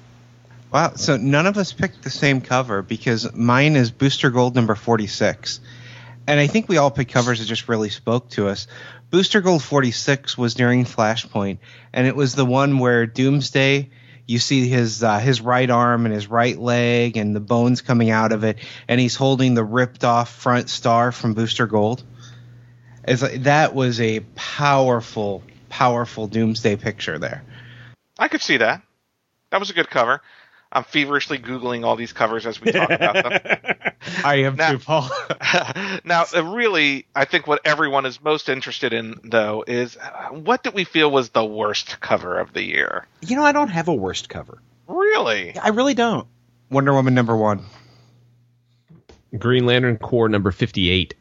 Wow. So none of us picked the same cover because mine is Booster Gold number 46. And I think we all picked covers that just really spoke to us. Booster Gold 46 was during Flashpoint, and it was the one where Doomsday, you see his uh, his right arm and his right leg and the bones coming out of it, and he's holding the ripped off front star from Booster Gold. It's like, that was a powerful, powerful Doomsday picture there. I could see that. That was a good cover. I'm feverishly googling all these covers as we talk about them. *laughs* I am now, too, Paul. *laughs* now, uh, really, I think what everyone is most interested in, though, is uh, what did we feel was the worst cover of the year? You know, I don't have a worst cover. Really? I really don't. Wonder Woman number one. Green Lantern Corps number 58.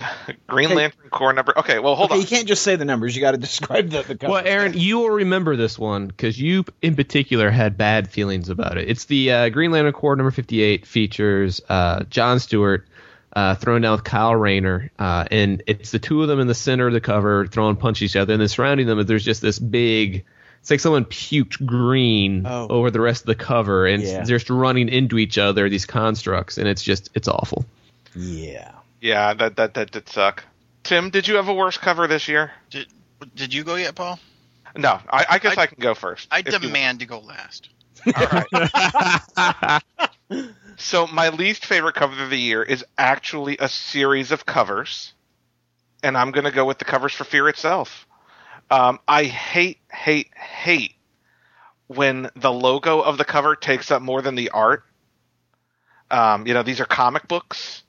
*laughs* Green okay. Lantern Corps number. Okay, well, hold okay, on. You can't just say the numbers. You got to describe the, the cover. Well, Aaron, you will remember this one because you, in particular, had bad feelings about it. It's the uh, Green Lantern Corps number 58 features uh, John Stewart uh, thrown down with Kyle Rayner, uh, and it's the two of them in the center of the cover throwing punch each other, and then surrounding them, there's just this big. It's like someone puked green oh. over the rest of the cover, and yeah. they're just running into each other. These constructs, and it's just it's awful. Yeah. Yeah, that that that did suck. Tim, did you have a worse cover this year? Did Did you go yet, Paul? No, I, I guess I, I, can go first. I demand to go last. All right. *laughs* so my least favorite cover of the year is actually a series of covers, and I'm going to go with the covers for Fear itself. Um, I hate, hate, hate when the logo of the cover takes up more than the art. Um, you know, these are comic books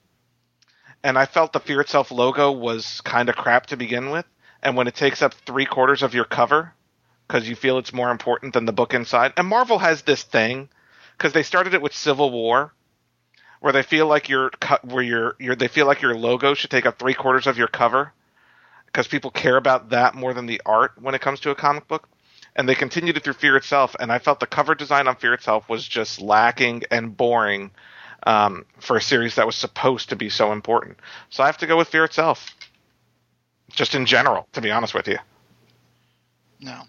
and I felt the Fear Itself logo was kind of crap to begin with. And when it takes up three quarters of your cover, because you feel it's more important than the book inside, and Marvel has this thing because they started it with Civil War, where they feel like your where your your they feel like your logo should take up three quarters of your cover because people care about that more than the art when it comes to a comic book. And they continued it through Fear Itself, and I felt the cover design on Fear Itself was just lacking and boring um, for a series that was supposed to be so important. So I have to go with Fear itself, just in general. To be honest with you. No.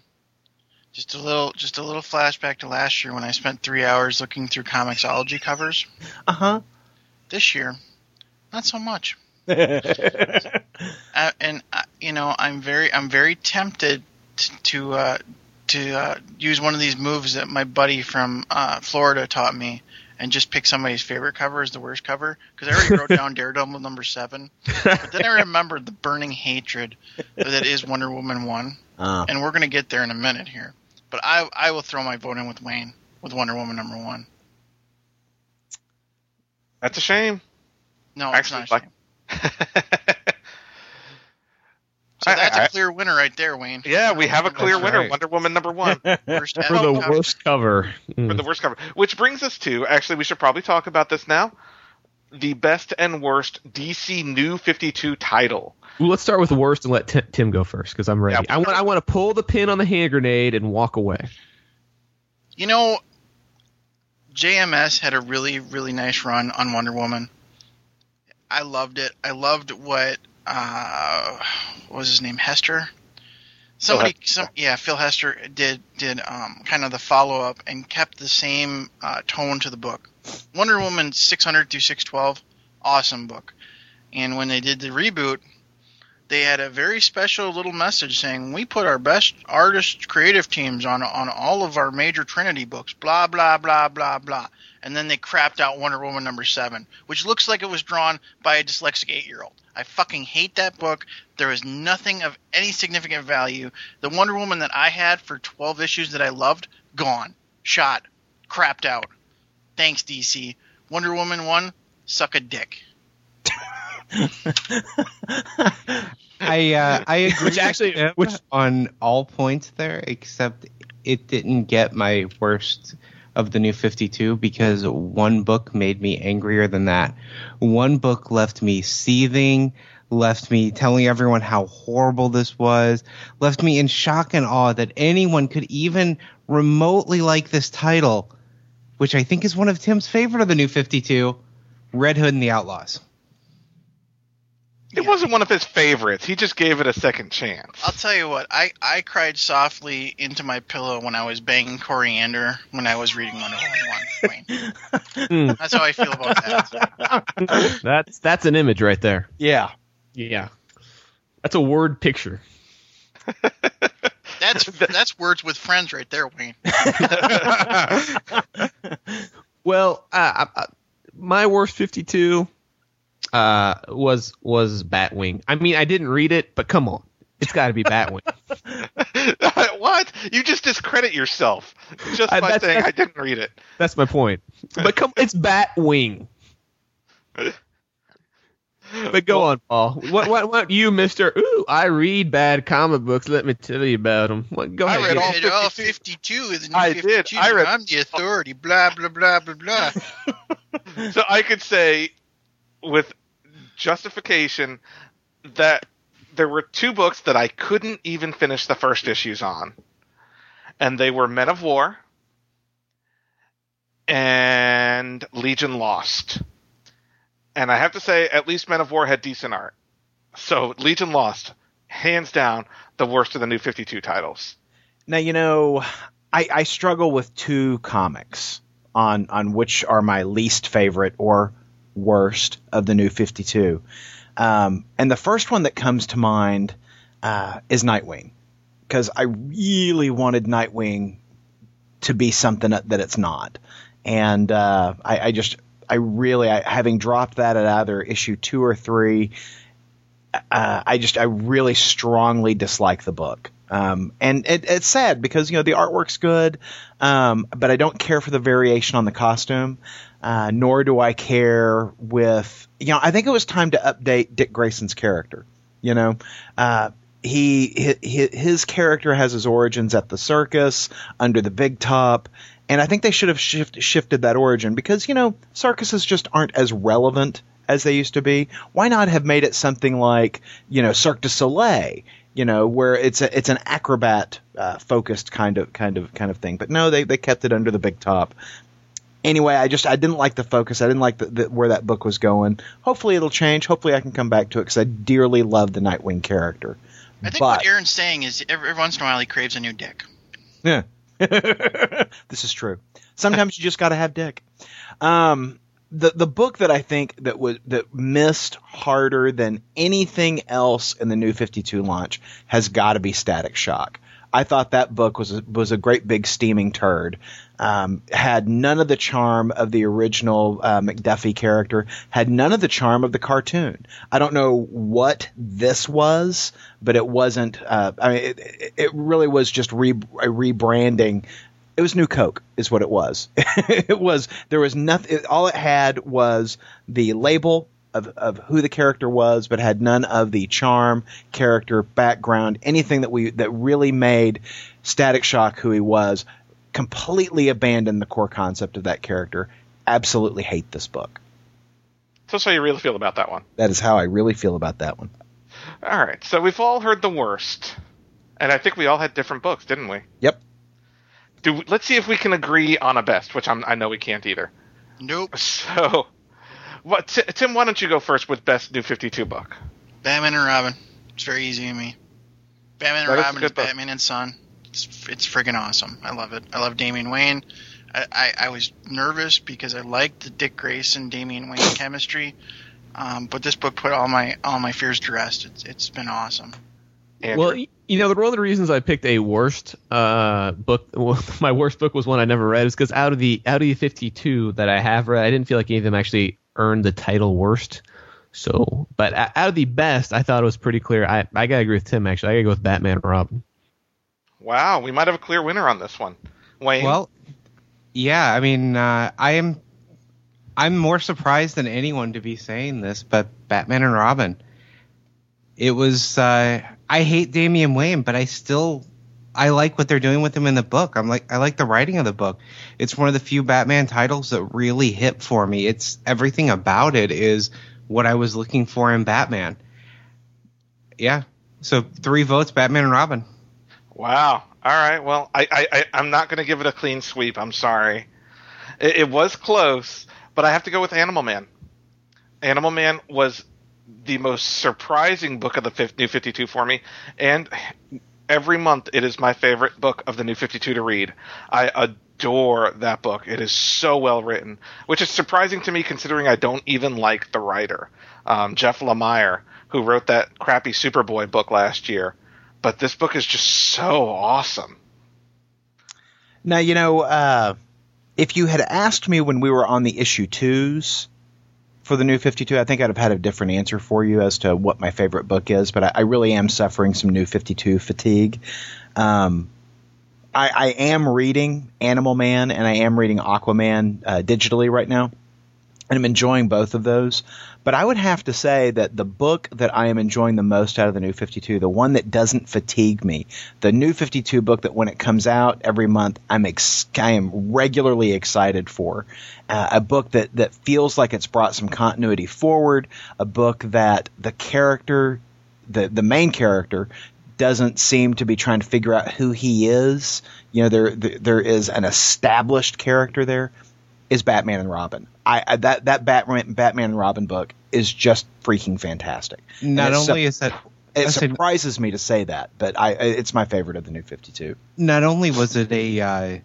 Just a little, just a little flashback to last year when I spent three hours looking through Comixology covers. Uh huh. This year, not so much. *laughs* uh, and uh, you know, I'm very, I'm very tempted to to, uh, to uh, use one of these moves that my buddy from uh, Florida taught me, and just pick somebody's favorite cover as the worst cover because I already wrote down *laughs* Daredevil number seven, but then I *laughs* remembered the burning hatred that is Wonder Woman one, uh. and we're gonna get there in a minute here. But I I will throw my vote in with Wayne with Wonder Woman number one. That's a shame. No, Actually, it's not a shame. *laughs* So that's a clear winner right there, Wayne. Yeah, we have a clear winner. Right. Wonder Woman number one. Worst *laughs* for the cover. worst cover. For the worst cover. Which brings us to actually, we should probably talk about this now. The best and worst DC New Fifty Two title. Well, let's start with the worst and let Tim, Tim go first because I'm ready. Yeah, I want I want to pull the pin on the hand grenade and walk away. You know, JMS had a really really nice run on Wonder Woman. I loved it. I loved what uh, what was his name Hester. Somebody, some yeah, Phil Hester did did um, kind of the follow up and kept the same uh, tone to the book. Wonder Woman 600 through 612, awesome book. And when they did the reboot, they had a very special little message saying we put our best artist creative teams on on all of our major Trinity books. Blah blah blah blah blah. And then they crapped out Wonder Woman number seven, which looks like it was drawn by a dyslexic eight year old. I fucking hate that book. There is nothing of any significant value. The Wonder Woman that I had for 12 issues that I loved, gone. Shot. Crapped out. Thanks, DC. Wonder Woman 1, suck a dick. *laughs* I uh, I agree Which actually- which- on all points there, except it didn't get my worst of the new 52 because one book made me angrier than that. One book left me seething, left me telling everyone how horrible this was, left me in shock and awe that anyone could even remotely like this title, which I think is one of Tim's favorite of the new 52, Red Hood and the Outlaws. It wasn't one of his favorites. He just gave it a second chance. I'll tell you what, I, I cried softly into my pillow when I was banging coriander when I was reading Wonder Woman 1. Wayne. Hmm. That's how I feel about that. *laughs* That's that's an image right there. Yeah. Yeah. That's a word picture. That's that's words with friends right there, Wayne. *laughs* Well, uh, I, I, my worst 52 uh, was was Batwing. I mean, I didn't read it, but come on. It's got to be Batwing. *laughs* *laughs* what? You just discredit yourself just by that's- saying that's- I didn't read it. That's my point. But come it's Batwing. But go on, Paul. What what what you, Mister? Ooh, I read bad comic books. Let me tell you about them. What, go I ahead. read all it. Read all 52. 52 is the new I did. I read- I'm the authority. Blah blah blah blah blah. *laughs* So I could say with justification that there were two books that I couldn't even finish the first issues on. And they were Men of War and Legion Lost. And I have to say, at least Men of War had decent art. So Legion Lost, hands down, the worst of the new 52 titles. Now you know, I, I struggle with two comics on on which are my least favorite or worst of the new Fifty Two, um, and the first one that comes to mind uh, is Nightwing, because I really wanted Nightwing to be something that that it's not, and uh, I, I just I really I, having dropped that at either issue two or three, uh, I just I really strongly dislike the book. Um, and it, it's sad because you know the artwork's good, um, but I don't care for the variation on the costume. Uh, nor do I care with you know. I think it was time to update Dick Grayson's character. You know, uh, he his, his character has his origins at the circus under the big top. And I think they should have shift, shifted that origin because, you know, circuses just aren't as relevant as they used to be. Why not have made it something like, you know, Cirque du Soleil, you know, where it's a, it's an acrobat uh, focused kind of kind of kind of thing. But no, they they kept it under the big top. Anyway, I just I didn't like the focus. I didn't like the, the, where that book was going. Hopefully, it'll change. Hopefully, I can come back to it because I dearly love the Nightwing character. I think But- what Aaron's saying is every, every once in a while he craves a new dick. Yeah. *laughs* this is true. Sometimes you just got to have dick. Um, the the book that I think that was that missed harder than anything else in the new 52 launch has got to be Static Shock. I thought that book was a, was a great big steaming turd. Um, had none of the charm of the original uh, McDuffie character. Had none of the charm of the cartoon. I don't know what this was, but it wasn't. Uh, I mean, it, it- it really was just re, a rebranding. It was New Coke, is what it was. *laughs* it was there was nothing. All it had was the label of, of who the character was, but had none of the charm, character, background, anything that we that really made Static Shock who he was. Completely abandoned the core concept of that character. Absolutely hate this book. So that's how you really feel about that one. That is how I really feel about that one. All right, so we've all heard the worst, and I think we all had different books, didn't we? Yep. Do let's see if we can agree on a best, which I'm, I know we can't either. Nope. So, what Ti- Tim? Why don't you go first with best new Fifty Two book? Batman and Robin. It's very easy to me. Batman and is a Robin good is. Batman and Son. It's, it's friggin' awesome. I love it. I love Damian Wayne. I, I, I was nervous because I liked the Dick Grayson Damian Wayne chemistry, Um, but this book put all my all my fears to rest. It's it's been awesome. Andrew. Well, you know, the, one of the reasons I picked a worst uh, book, *laughs* well, my worst book was one I never read, is because out of the out of the 52 that I have read, I didn't feel like any of them actually earned the title worst. So, but out of the best, I thought it was pretty clear. I I gotta agree with Tim. Actually, I gotta go with Batman and Robin. wow, we might have a clear winner on this one. Wayne. Well, yeah, I mean, uh, I am. I'm more surprised than anyone to be saying this, but Batman and Robin. It was. Uh, I hate Damian Wayne, but I still. I like what they're doing with him in the book. I'm like, I like the writing of the book. It's one of the few Batman titles that really hit for me. It's everything about it is what I was looking for in Batman. Yeah. So three votes, Batman and Robin. Wow. All right. Well, I, I, I I'm not going to give it a clean sweep. I'm sorry. It, it was close, but I have to go with Animal Man. Animal Man was the most surprising book of the New 52 for me, and every month it is my favorite book of the New 52 to read. I adore that book. It is so well written, which is surprising to me considering I don't even like the writer, um, Jeff Lemire, who wrote that crappy Superboy book last year. But this book is just so awesome. Now, you know, uh, if you had asked me when we were on the issue twos for the new 52, I think I'd have had a different answer for you as to what my favorite book is, but I, I really am suffering some new 52 fatigue. Um, I, I am reading Animal Man and I am reading Aquaman uh, digitally right now, and I'm enjoying both of those. But I would have to say that the book that I am enjoying the most out of the New 52, the one that doesn't fatigue me, the New 52 book that when it comes out every month, I'm ex- I am regularly excited for, uh, a book that that feels like it's brought some continuity forward, a book that the character, the the main character, doesn't seem to be trying to figure out who he is. You know, there there, there is an established character there is Batman and Robin. I, I that that Batman Batman and Robin book is just freaking fantastic. Not only su- is that it surprises me to say that, but I it's my favorite of the new Fifty Two. not only was it a uh,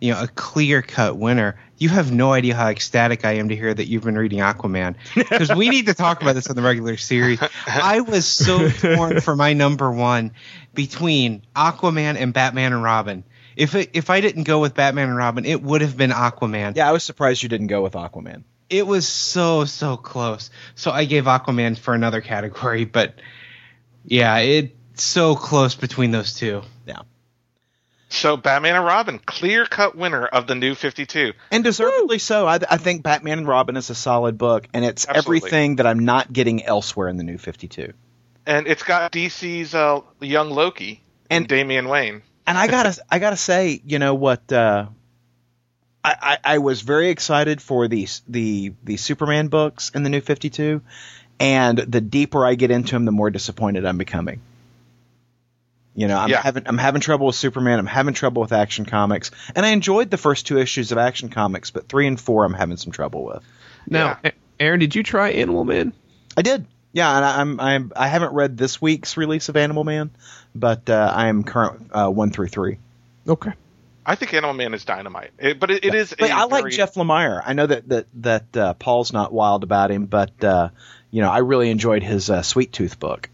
you know a clear cut winner, you have no idea how ecstatic I am to hear that you've been reading Aquaman *laughs* because we need to talk about this on the regular series. I was so torn for my number one between Aquaman and Batman and Robin. If it, if I didn't go with Batman and Robin, it would have been Aquaman. Yeah, I was surprised you didn't go with Aquaman. It was so so close. So I gave Aquaman for another category, but yeah, it's so close between those two. Yeah, So Batman and Robin, clear cut winner of the new 52. and deservedly so. I, I think Batman and Robin is a solid book, and it's Absolutely. everything that I'm not getting elsewhere in the new Fifty Two. And it's got DC's uh, young Loki and And- Damian Wayne. And I gotta I gotta say, you know what? Uh, I, I I was very excited for the the the Superman books in the New Fifty Two, and the deeper I get into them, the more disappointed I'm becoming. You know, I'm Yeah. having I'm having trouble with Superman. I'm having trouble with Action Comics, and I enjoyed the first two issues of Action Comics, but three and four I'm having some trouble with. Now, A- Aaron, did you try Animal Man? I did, yeah, and I, I'm I'm I haven't read this week's release of Animal Man, but uh, I am current uh, one through three. Okay. I think Animal Man is dynamite, it, but it, it is. But a I like very- Jeff Lemire. I know that that that uh, Paul's not wild about him, but uh, you know I really enjoyed his uh, Sweet Tooth book.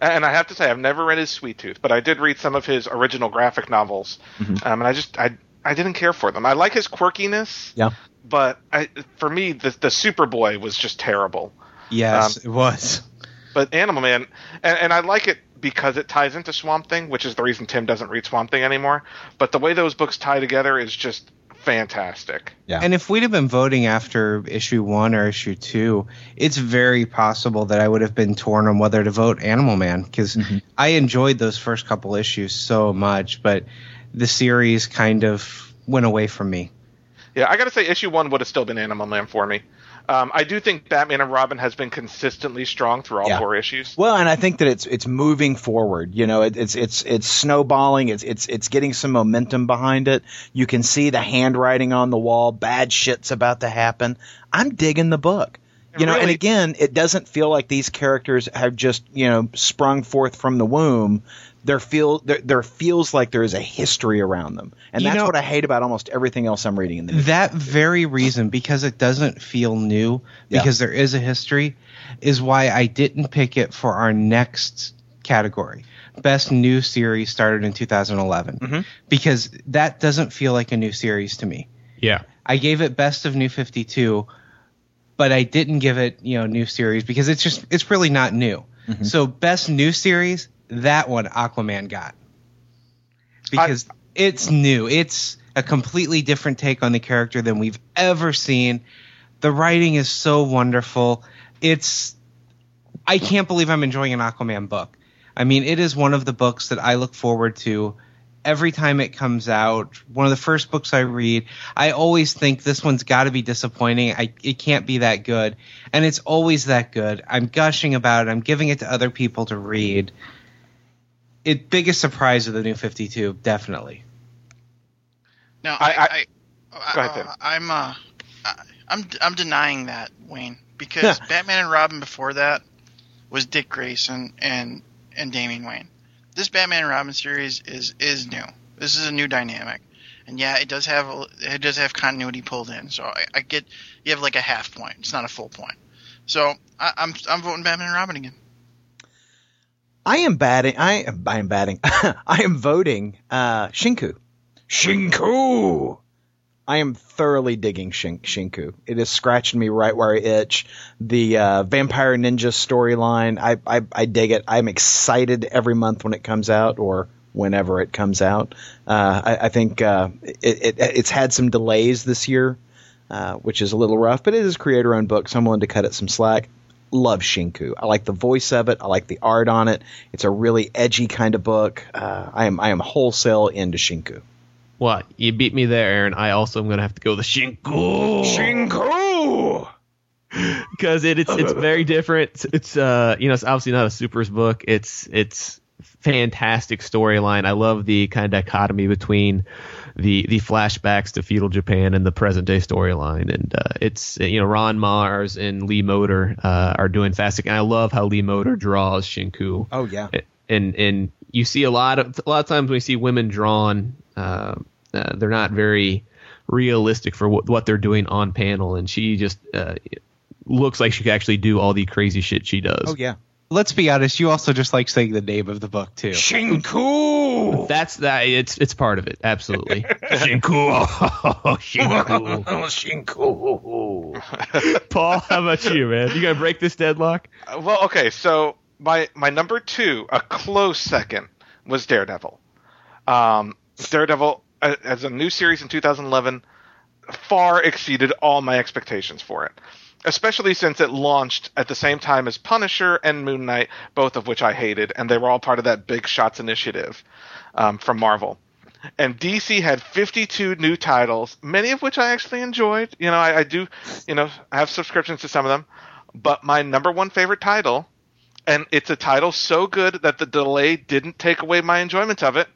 And I have to say, I've never read his Sweet Tooth, but I did read some of his original graphic novels, um, and I just I I didn't care for them. I like his quirkiness, Yeah, but I, for me, the the Superboy was just terrible. Yes, Um, it was. But Animal Man, and, and I like it because it ties into Swamp Thing, which is the reason Tim doesn't read Swamp Thing anymore. But the way those books tie together is just fantastic. yeah. And if we'd have been voting after issue one or issue two, it's very possible that I would have been torn on whether to vote Animal Man because I enjoyed those first couple issues so much, but the series kind of went away from me. Yeah, I got to say, issue one would have still been Animal Man for me. Um, I do think Batman and Robin has been consistently strong through all Yeah. four issues. well, and I think that it's it's moving forward. You know, it, it's it's it's snowballing. It's it's it's getting some momentum behind it. You can see the handwriting on the wall. Bad shit's about to happen. I'm digging the book. You know, and again, it doesn't feel like these characters have just you know sprung forth from the womb. There feel there, there feels like there is a history around them, and You that's know- what I hate about almost everything else I'm reading in the. that very reason because it doesn't feel new Yeah. because there is a history is why I didn't pick it for our next category best new series started in 2011 Mhm. because that doesn't feel like a new series to me Yeah. I gave it best of new 52 but I didn't give it you know new series because it's just it's really not new so best new series that one Aquaman got because it's new. It's a completely different take on the character than we've ever seen. The writing is so wonderful. It's I can't believe I'm enjoying an Aquaman book. I mean, it is one of the books that I look forward to every time it comes out. One of the first books I read. I always think this one's got to be disappointing. I it can't be that good, and it's always that good. I'm gushing about it. I'm giving it to other people to read. It biggest surprise of the new 52, definitely. No, I- I, I, Go ahead, Tim. I, am uh, I- I'm I'm denying that Wayne because Batman and Robin before that was Dick Grayson and and Damian Wayne. This Batman and Robin series is is new. This is a new dynamic, and yeah, it does have it does have continuity pulled in. So I, I get you have like a half point. It's not a full point. So I, I'm I'm voting Batman and Robin again. I am batting. I am. I am batting. I am voting. Uh, Shinku. Shinku. I am thoroughly digging Shin- Shinku. It is scratching me right where I itch. The uh, Vampire Ninja storyline. I, I I dig it. I'm excited every month when it comes out or whenever it comes out. Uh, I, I think uh, it, it it's had some delays this year, uh, which is a little rough. But it is creator-owned book, so I'm willing to cut it some slack love Shinku. I like the voice of it. I like the art on it. It's a really edgy kind of book. Uh, I am I am wholesale into Shinku. Well, you beat me there, Aaron. I also am gonna have to go the Shinku. Shinku. because it, it's it's very different. It's uh you know it's obviously not a supers book. It's it's fantastic storyline. I love the kind of dichotomy between the the flashbacks to feudal Japan and the present day storyline. And uh, it's you know Ron Marz and Lee Moder uh, are doing fantastic. And I love how Lee Moder draws Shinku Oh yeah. and and you see a lot of a lot of times when you see women drawn, uh, uh, they're not very realistic for what, what they're doing on panel, and she just uh, looks like she could actually do all the crazy shit she does. Oh yeah. Let's be honest, you also just like saying the name of the book too. Shinku. That's that. It's it's part of it. Absolutely. *laughs* Shinku. *laughs* Shinku. *laughs* Shinku. Paul, how about you, man? You gonna break this deadlock? Uh, Well, okay, so my my number two, a close second, was Daredevil. Um, Daredevil, uh, as a new series in 2011, far exceeded all my expectations for it. Especially since it launched at the same time as Punisher and Moon Knight, both of which I hated, and they were all part of that Big Shots initiative um, from Marvel. And DC had 52 new titles, many of which I actually enjoyed. You know, I, I do, you know, I have subscriptions to some of them. But my number one favorite title, and it's a title so good that the delay didn't take away my enjoyment of it,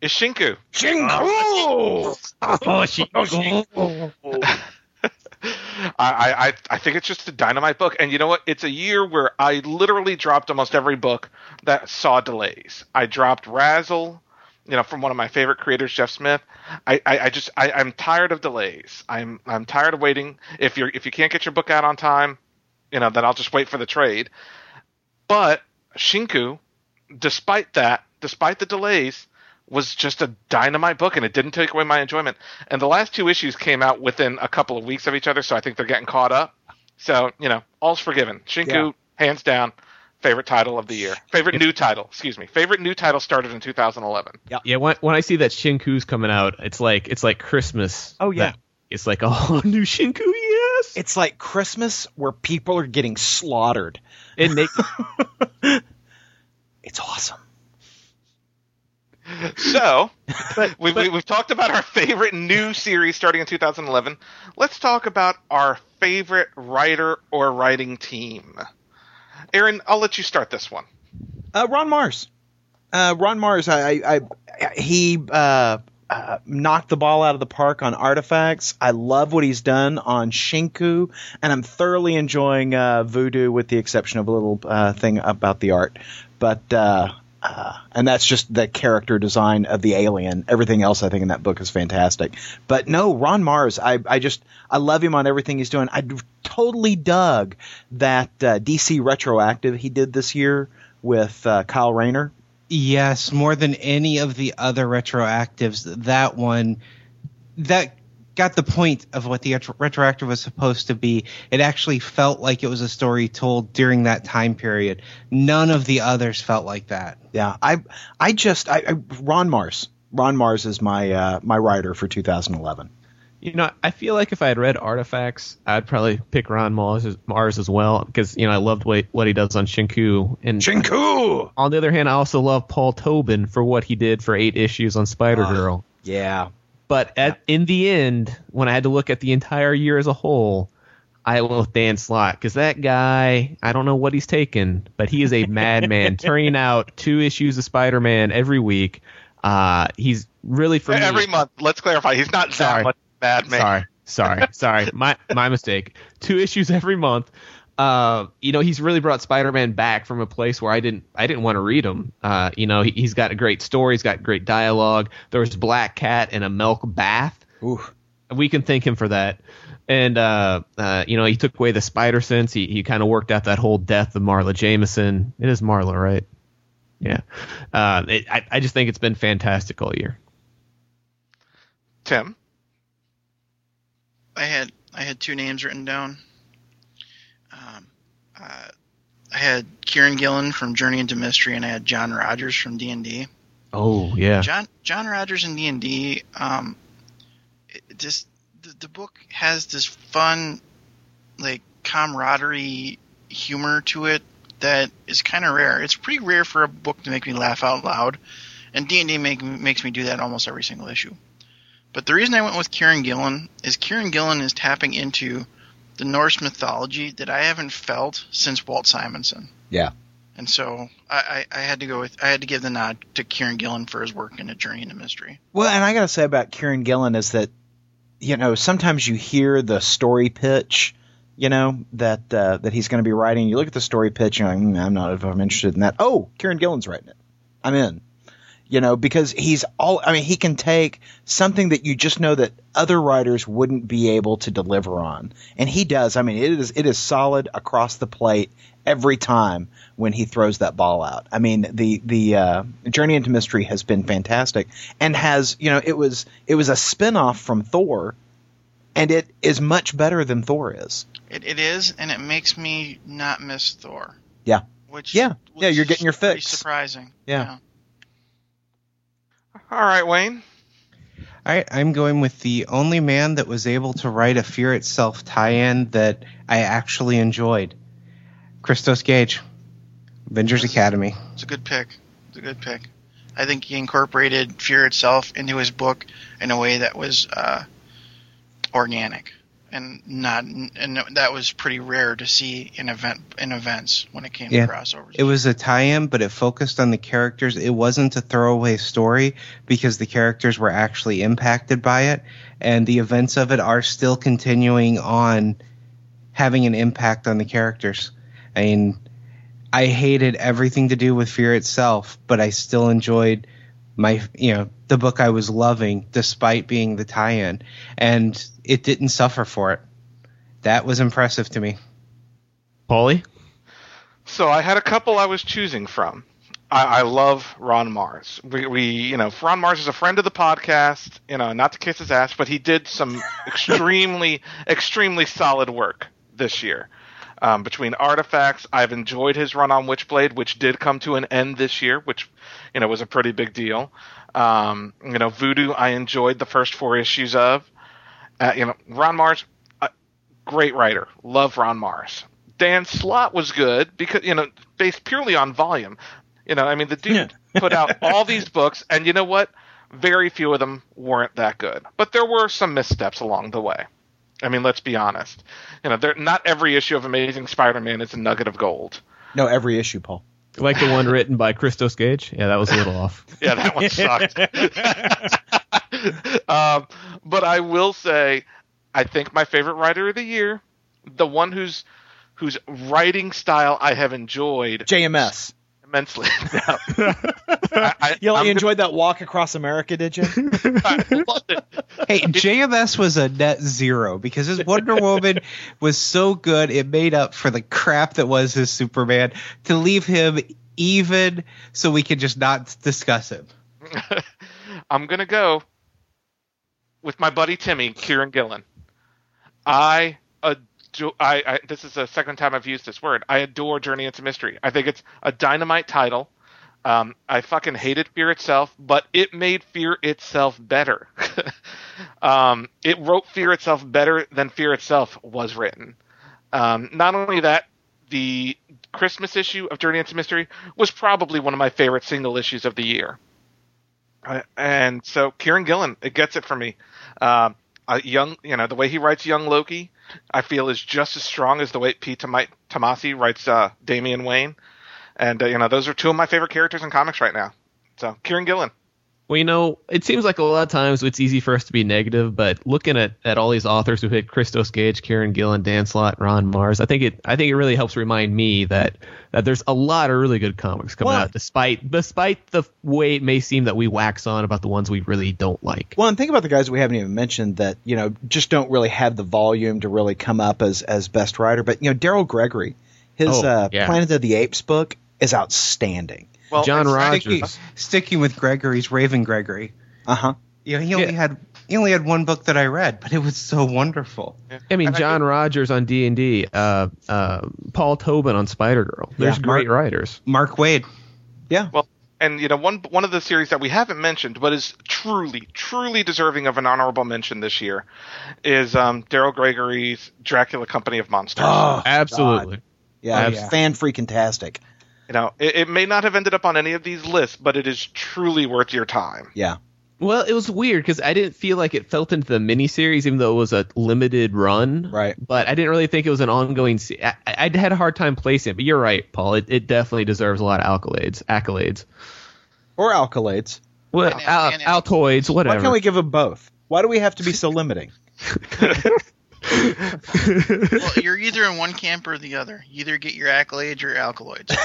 is Shinku. Shinku. *laughs* I, I I think it's just a dynamite book, and you know what? It's a year where I literally dropped almost every book that saw delays. I dropped RASL, you know, from one of my favorite creators, Jeff Smith. I, I, I just I, I'm tired of delays. I'm I'm tired of waiting. If you're if you can't get your book out on time, you know, then I'll just wait for the trade. But Shinku, despite that, despite the delays, was just a dynamite book, and it didn't take away my enjoyment. And the last two issues came out within a couple of weeks of each other, so I think they're getting caught up. So you know, all's forgiven. Shinku, Yeah. hands down, favorite title of the year. Favorite new title, excuse me. Favorite new title started in 2011. Yeah. When when I see that Shinku's coming out, it's like it's like Christmas. Oh, yeah. That- It's like oh *laughs* new Shinku, yes. It's like Christmas where people are getting slaughtered. And they, *laughs* It's awesome. So, we, we, we've talked about our favorite new series starting in 2011. Let's talk about our favorite writer or writing team. Aaron, I'll let you start this one. Uh, Ron Marz. Uh, Ron Marz. I, I, I he. Uh, uh, knocked the ball out of the park on artifacts. I love what he's done on Shinku, and I'm thoroughly enjoying uh, Voodoo, with the exception of a little uh, thing about the art. But uh, and that's just the character design of the alien. Everything else, I think, in that book is fantastic. But no, Ron Marz, I, I just I love him on everything he's doing. I totally dug that uh, DC retroactive he did this year with uh, Kyle Rayner. Yes, more than any of the other retroactives, that one that got the point of what the retroactive was supposed to be. It actually felt like it was a story told during that time period. None of the others felt like that. Yeah, I I just I, I Ron Marz. Ron Marz is my uh, my writer for 2011. You know, I feel like if I had read Artifacts, I'd probably pick Ron Marz as, Marz as well because you know I loved what, what he does on Shinku. And Shinku. On the other hand, I also love Paul Tobin for what he did for eight issues on Spider Girl. Uh, yeah, but at in the end, when I had to look at the entire year as a whole, I went with Dan Slott because that guy, I don't know what he's taken, but he is a *laughs* madman, turning out two issues of Spider-Man every week. Uh, he's really for every me, month. Let's clarify, he's not sorry, that much madman. Sorry, sorry, sorry. My my mistake. Two issues every month. Uh, you know, he's really brought Spider-Man back from a place where I didn't, I didn't want to read him. Uh, you know, he, has got a great story, he's got great dialogue. There's Black Cat in a milk bath. Ooh. We can thank him for that. And uh, uh, you know, he took away the spider sense. He he kind of worked out that whole death of Marla Jameson. It is Marla, right? Yeah. Uh, it, I I just think it's been fantastic all year. Tim, I had I had two names written down. Uh, I had Kieron Gillen from Journey into Mystery, and I had John Rogers from D and D. Oh yeah, John John Rogers in D and D. Um, just the, the book has this fun, like camaraderie humor to it that is kind of rare. It's pretty rare for a book to make me laugh out loud, and D and D make, makes me do that almost every single issue. But the reason I went with Kieron Gillen is Kieron Gillen is tapping into the Norse mythology that I haven't felt since Walt Simonson. Yeah. And so I, I, I, had to go with I had to give the nod to Kieron Gillen for his work in A Journey into Mystery. Well, and I got to say about Kieron Gillen is that you know sometimes you hear the story pitch, you know that uh, that he's going to be writing. You look at the story pitch, and you're like, mm, I'm not if I'm interested in that. Oh, Kieron Gillen's writing it. I'm in you know, because he's all, I mean, he can take something that you just know that other writers wouldn't be able to deliver on. And he does. I mean, it is, it is solid across the plate every time when he throws that ball out. I mean, the, the, uh, Journey into Mystery has been fantastic and has, you know, it was, it was a spinoff from Thor and it is much better than Thor is. It, it is, and it makes me not miss Thor. Yeah. Which, yeah, yeah, you're getting your fix. Surprising. yeah. yeah. All right, Wayne. All right, I'm going with the only man that was able to write a Fear Itself tie-in that I actually enjoyed. Christos Gage, Avengers Academy. It's a good pick. It's a good pick. I think he incorporated Fear Itself into his book in a way that was uh, organic and not and that was pretty rare to see in event in events when it came yeah. to crossovers. It was a tie-in, but it focused on the characters. It wasn't a throwaway story because the characters were actually impacted by it, and the events of it are still continuing on, having an impact on the characters. I mean, I hated everything to do with Fear itself, but I still enjoyed my you know the book I was loving despite being the tie-in, and it didn't suffer for it. That was impressive to me. Paulie? So I had a couple I was choosing from. I, I love Ron Marz. We, we, you know, Ron Marz is a friend of the podcast. You know, not to kiss his ass, but he did some *laughs* extremely, extremely solid work this year. Um, between artifacts, I've enjoyed his run on Witchblade, which did come to an end this year, which you know was a pretty big deal. Um, you know, Voodoo, I enjoyed the first four issues of. Uh, you know, Ron Marz, uh, great writer. Love Ron Marz. Dan Slott was good because you know, based purely on volume. You know, I mean, the dude *laughs* put out all these books, and you know what? Very few of them weren't that good, but there were some missteps along the way. I mean, let's be honest. You know, not every issue of Amazing Spider-Man is a nugget of gold. No, every issue, Paul. Like the one written by Christos Gage? Yeah, that was a little off. *laughs* yeah, that one sucked. *laughs* um, but I will say, I think my favorite writer of the year, the one whose whose writing style I have enjoyed JMS. Immensely. *laughs* *laughs* No. I, I, *laughs* You, I'm you enjoyed that walk across America, did you? I loved it. Hey, JMS was a net zero because his Wonder Woman was so good it made up for the crap that was his Superman to leave him even so we could just not discuss him. I'm gonna go with my buddy Timmy, Kieron Gillen. I adore. I, I this is the second time I've used this word. I adore Journey into Mystery. I think it's a dynamite title. Um, I fucking hated Fear itself, but it made Fear itself better. *laughs* um, it wrote Fear itself better than Fear itself was written. Um, not only that, the Christmas issue of Journey into Mystery was probably one of my favorite single issues of the year. Uh, and so Kieron Gillen, it gets it for me. A young, you know, the way he writes young Loki, I feel is just as strong as the way Pete Toma- Tomasi writes uh, Damian Wayne. And uh, you know, those are two of my favorite characters in comics right now. So Kieron Gillen. Well, you know, it seems like a lot of times it's easy for us to be negative, but looking at, at all these authors who hit Christos Gage, Kieron Gillen, Dan Slott, Ron Marz, I think it I think it really helps remind me that that there's a lot of really good comics coming Well- out, despite despite the way it may seem that we wax on about the ones we really don't like. Well, and think about the guys we haven't even mentioned that you know just don't really have the volume to really come up as as best writer. But you know, Daryl Gregory, his Oh, uh, yeah. Planet of the Apes book is outstanding. Well, John it's- Rogers. Sticking, sticking with Gregory's Raven Gregory. Uh huh. You know, he only Yeah. had he only had one book that I read, but it was so wonderful. I mean, And John think- Rogers on D and D, uh, uh, Paul Tobin on Spider Girl. There's Yeah, great writers. Mark Waid. Yeah. Well, and you know, one one of the series that we haven't mentioned, but is truly, truly deserving of an honorable mention this year, is um, Daryl Gregory's Dracula Company of Monsters. Oh, Absolutely. yeah, Oh, it's yeah. fan freaking tastic. You know, it, it may not have ended up on any of these lists, but it is truly worth your time. Yeah. Well, it was weird because I didn't feel like it felt into the miniseries, even though it was a limited run. Right. But I didn't really think it was an ongoing. Se- I, I had a hard time placing it, but you're right, Paul. It, it definitely deserves a lot of accolades. Accolades. Or alkaloids. Well, And- al- and- Altoids, Why can't we give them both? Why do we have to be so limiting? *laughs* *laughs* *laughs* Well, you're either in one camp or the other. You either get your accolades or your alkaloids.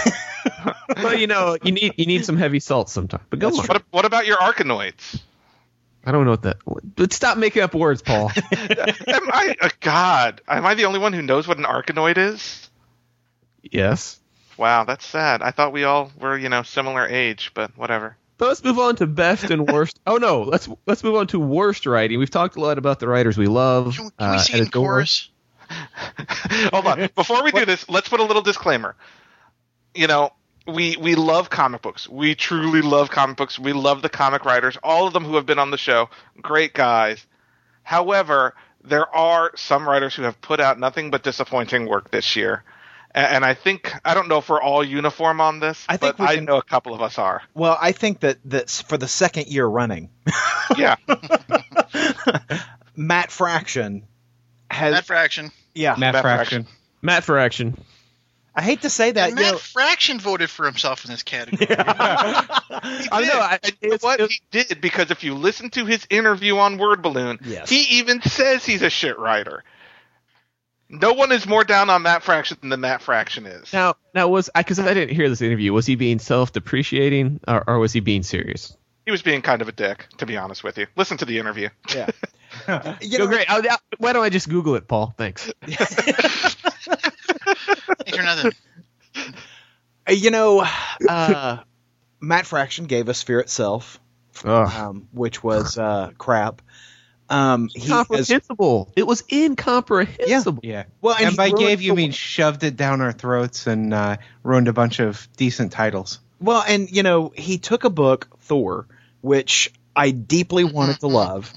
*laughs* well, you know, you need you need some heavy salt sometimes. But go That's on. What, what about your Arkanoids? I don't know what that. But stop making up words, Paul. *laughs* am I, uh, God, am I the only one who knows what an Arkanoid is? yes. Wow, that's sad. I thought we all were, you know, similar age, but whatever. But let's move on to best and worst. *laughs* oh no, let's let's move on to worst writing. We've talked a lot about the writers we love. Can, can we uh, see it in chorus? *laughs* Hold on. Before we do this, let's put a little disclaimer. You know, we we love comic books. We truly love comic books. We love the comic writers, all of them who have been on the show. Great guys. However, there are some writers who have put out nothing but disappointing work this year. A- And I think I don't know if we're all uniform on this, I think but I can- know a couple of us are. Well, I think that that's for the second year running. *laughs* Yeah. *laughs* Matt Fraction has Matt Fraction. yeah. Matt Matt Fraction. Matt Fraction. I hate to say that. And you Matt know- Fraction voted for himself in this category. *laughs* I know. I, And you know it's, what it's- he did because if you listen to his interview on Word Balloon, Yes. he even says he's a shit writer. No one is more down on Matt Fraction than Matt Fraction is. now now was because I, didn't hear this interview. Was he being self depreciating or, or was he being serious? He was being kind of a dick, to be honest with you. Listen to the interview. yeah. *laughs* you Go know, great. I'll- I'll- why don't I just Google it, Paul? Thanks. *laughs* Thanks for nothing. you know, uh, Matt Fraction gave us Fear Itself, um, which was uh, crap. Um, he has, Incomprehensible. it was incomprehensible. Yeah. yeah. well, and, And, by gave you the- mean shoved it down our throats and uh, ruined a bunch of decent titles. Well, and you know, he took a book, Thor, which I deeply wanted to love,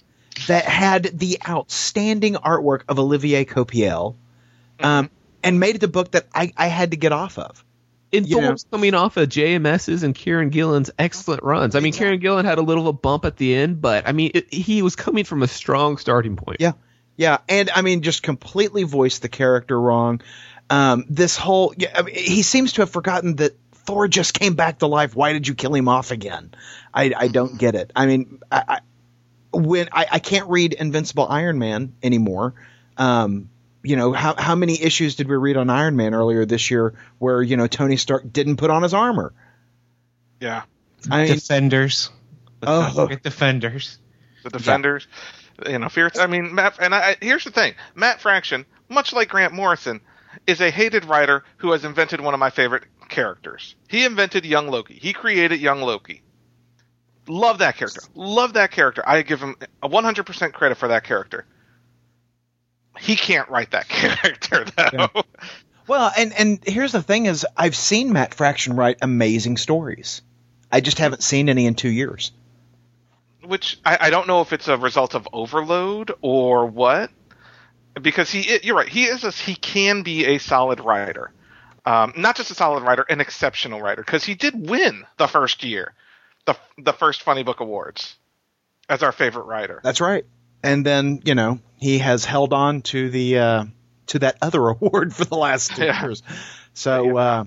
that had the outstanding artwork of Olivier Coipel, um, and made it a book that I, I had to get off of. And You know- Thor's coming off of JMS's and Kieron Gillen's excellent runs. I mean, Kieron Gillen had a little of a bump at the end, but I mean, it, he was coming from a strong starting point. Yeah. Yeah, and I mean, just completely voiced the character wrong. Um, this whole, yeah, I mean, he seems to have forgotten that Thor just came back to life. Why did you kill him off again? I, I don't get it. I mean, I, I, when I, I can't read Invincible Iron Man anymore. Um, you know how how many issues did we read on Iron Man earlier this year where you know Tony Stark didn't put on his armor? Yeah, I mean, Defenders. Oh. Let's Oh. not forget Defenders. the defenders. You know, fear. I mean, Matt. And I, I- here's the thing: Matt Fraction, much like Grant Morrison, is a hated writer who has invented one of my favorite characters. He invented Young Loki. He created Young Loki. Love that character. Love that character. I give him a 100% credit for that character. He can't write that *laughs* character though. well, and and here's the thing: is I've seen Matt Fraction write amazing stories. I just haven't seen any in two years. which I, I don't know if it's a result of overload or what, because he you're right he is a, he can be a solid writer, um, not just a solid writer, an exceptional writer because he did win the first year, the the first Funny Book Awards, as our favorite writer. That's right. And then you know he has held on to the uh, to that other *laughs* award for the last two Yeah. years. So uh,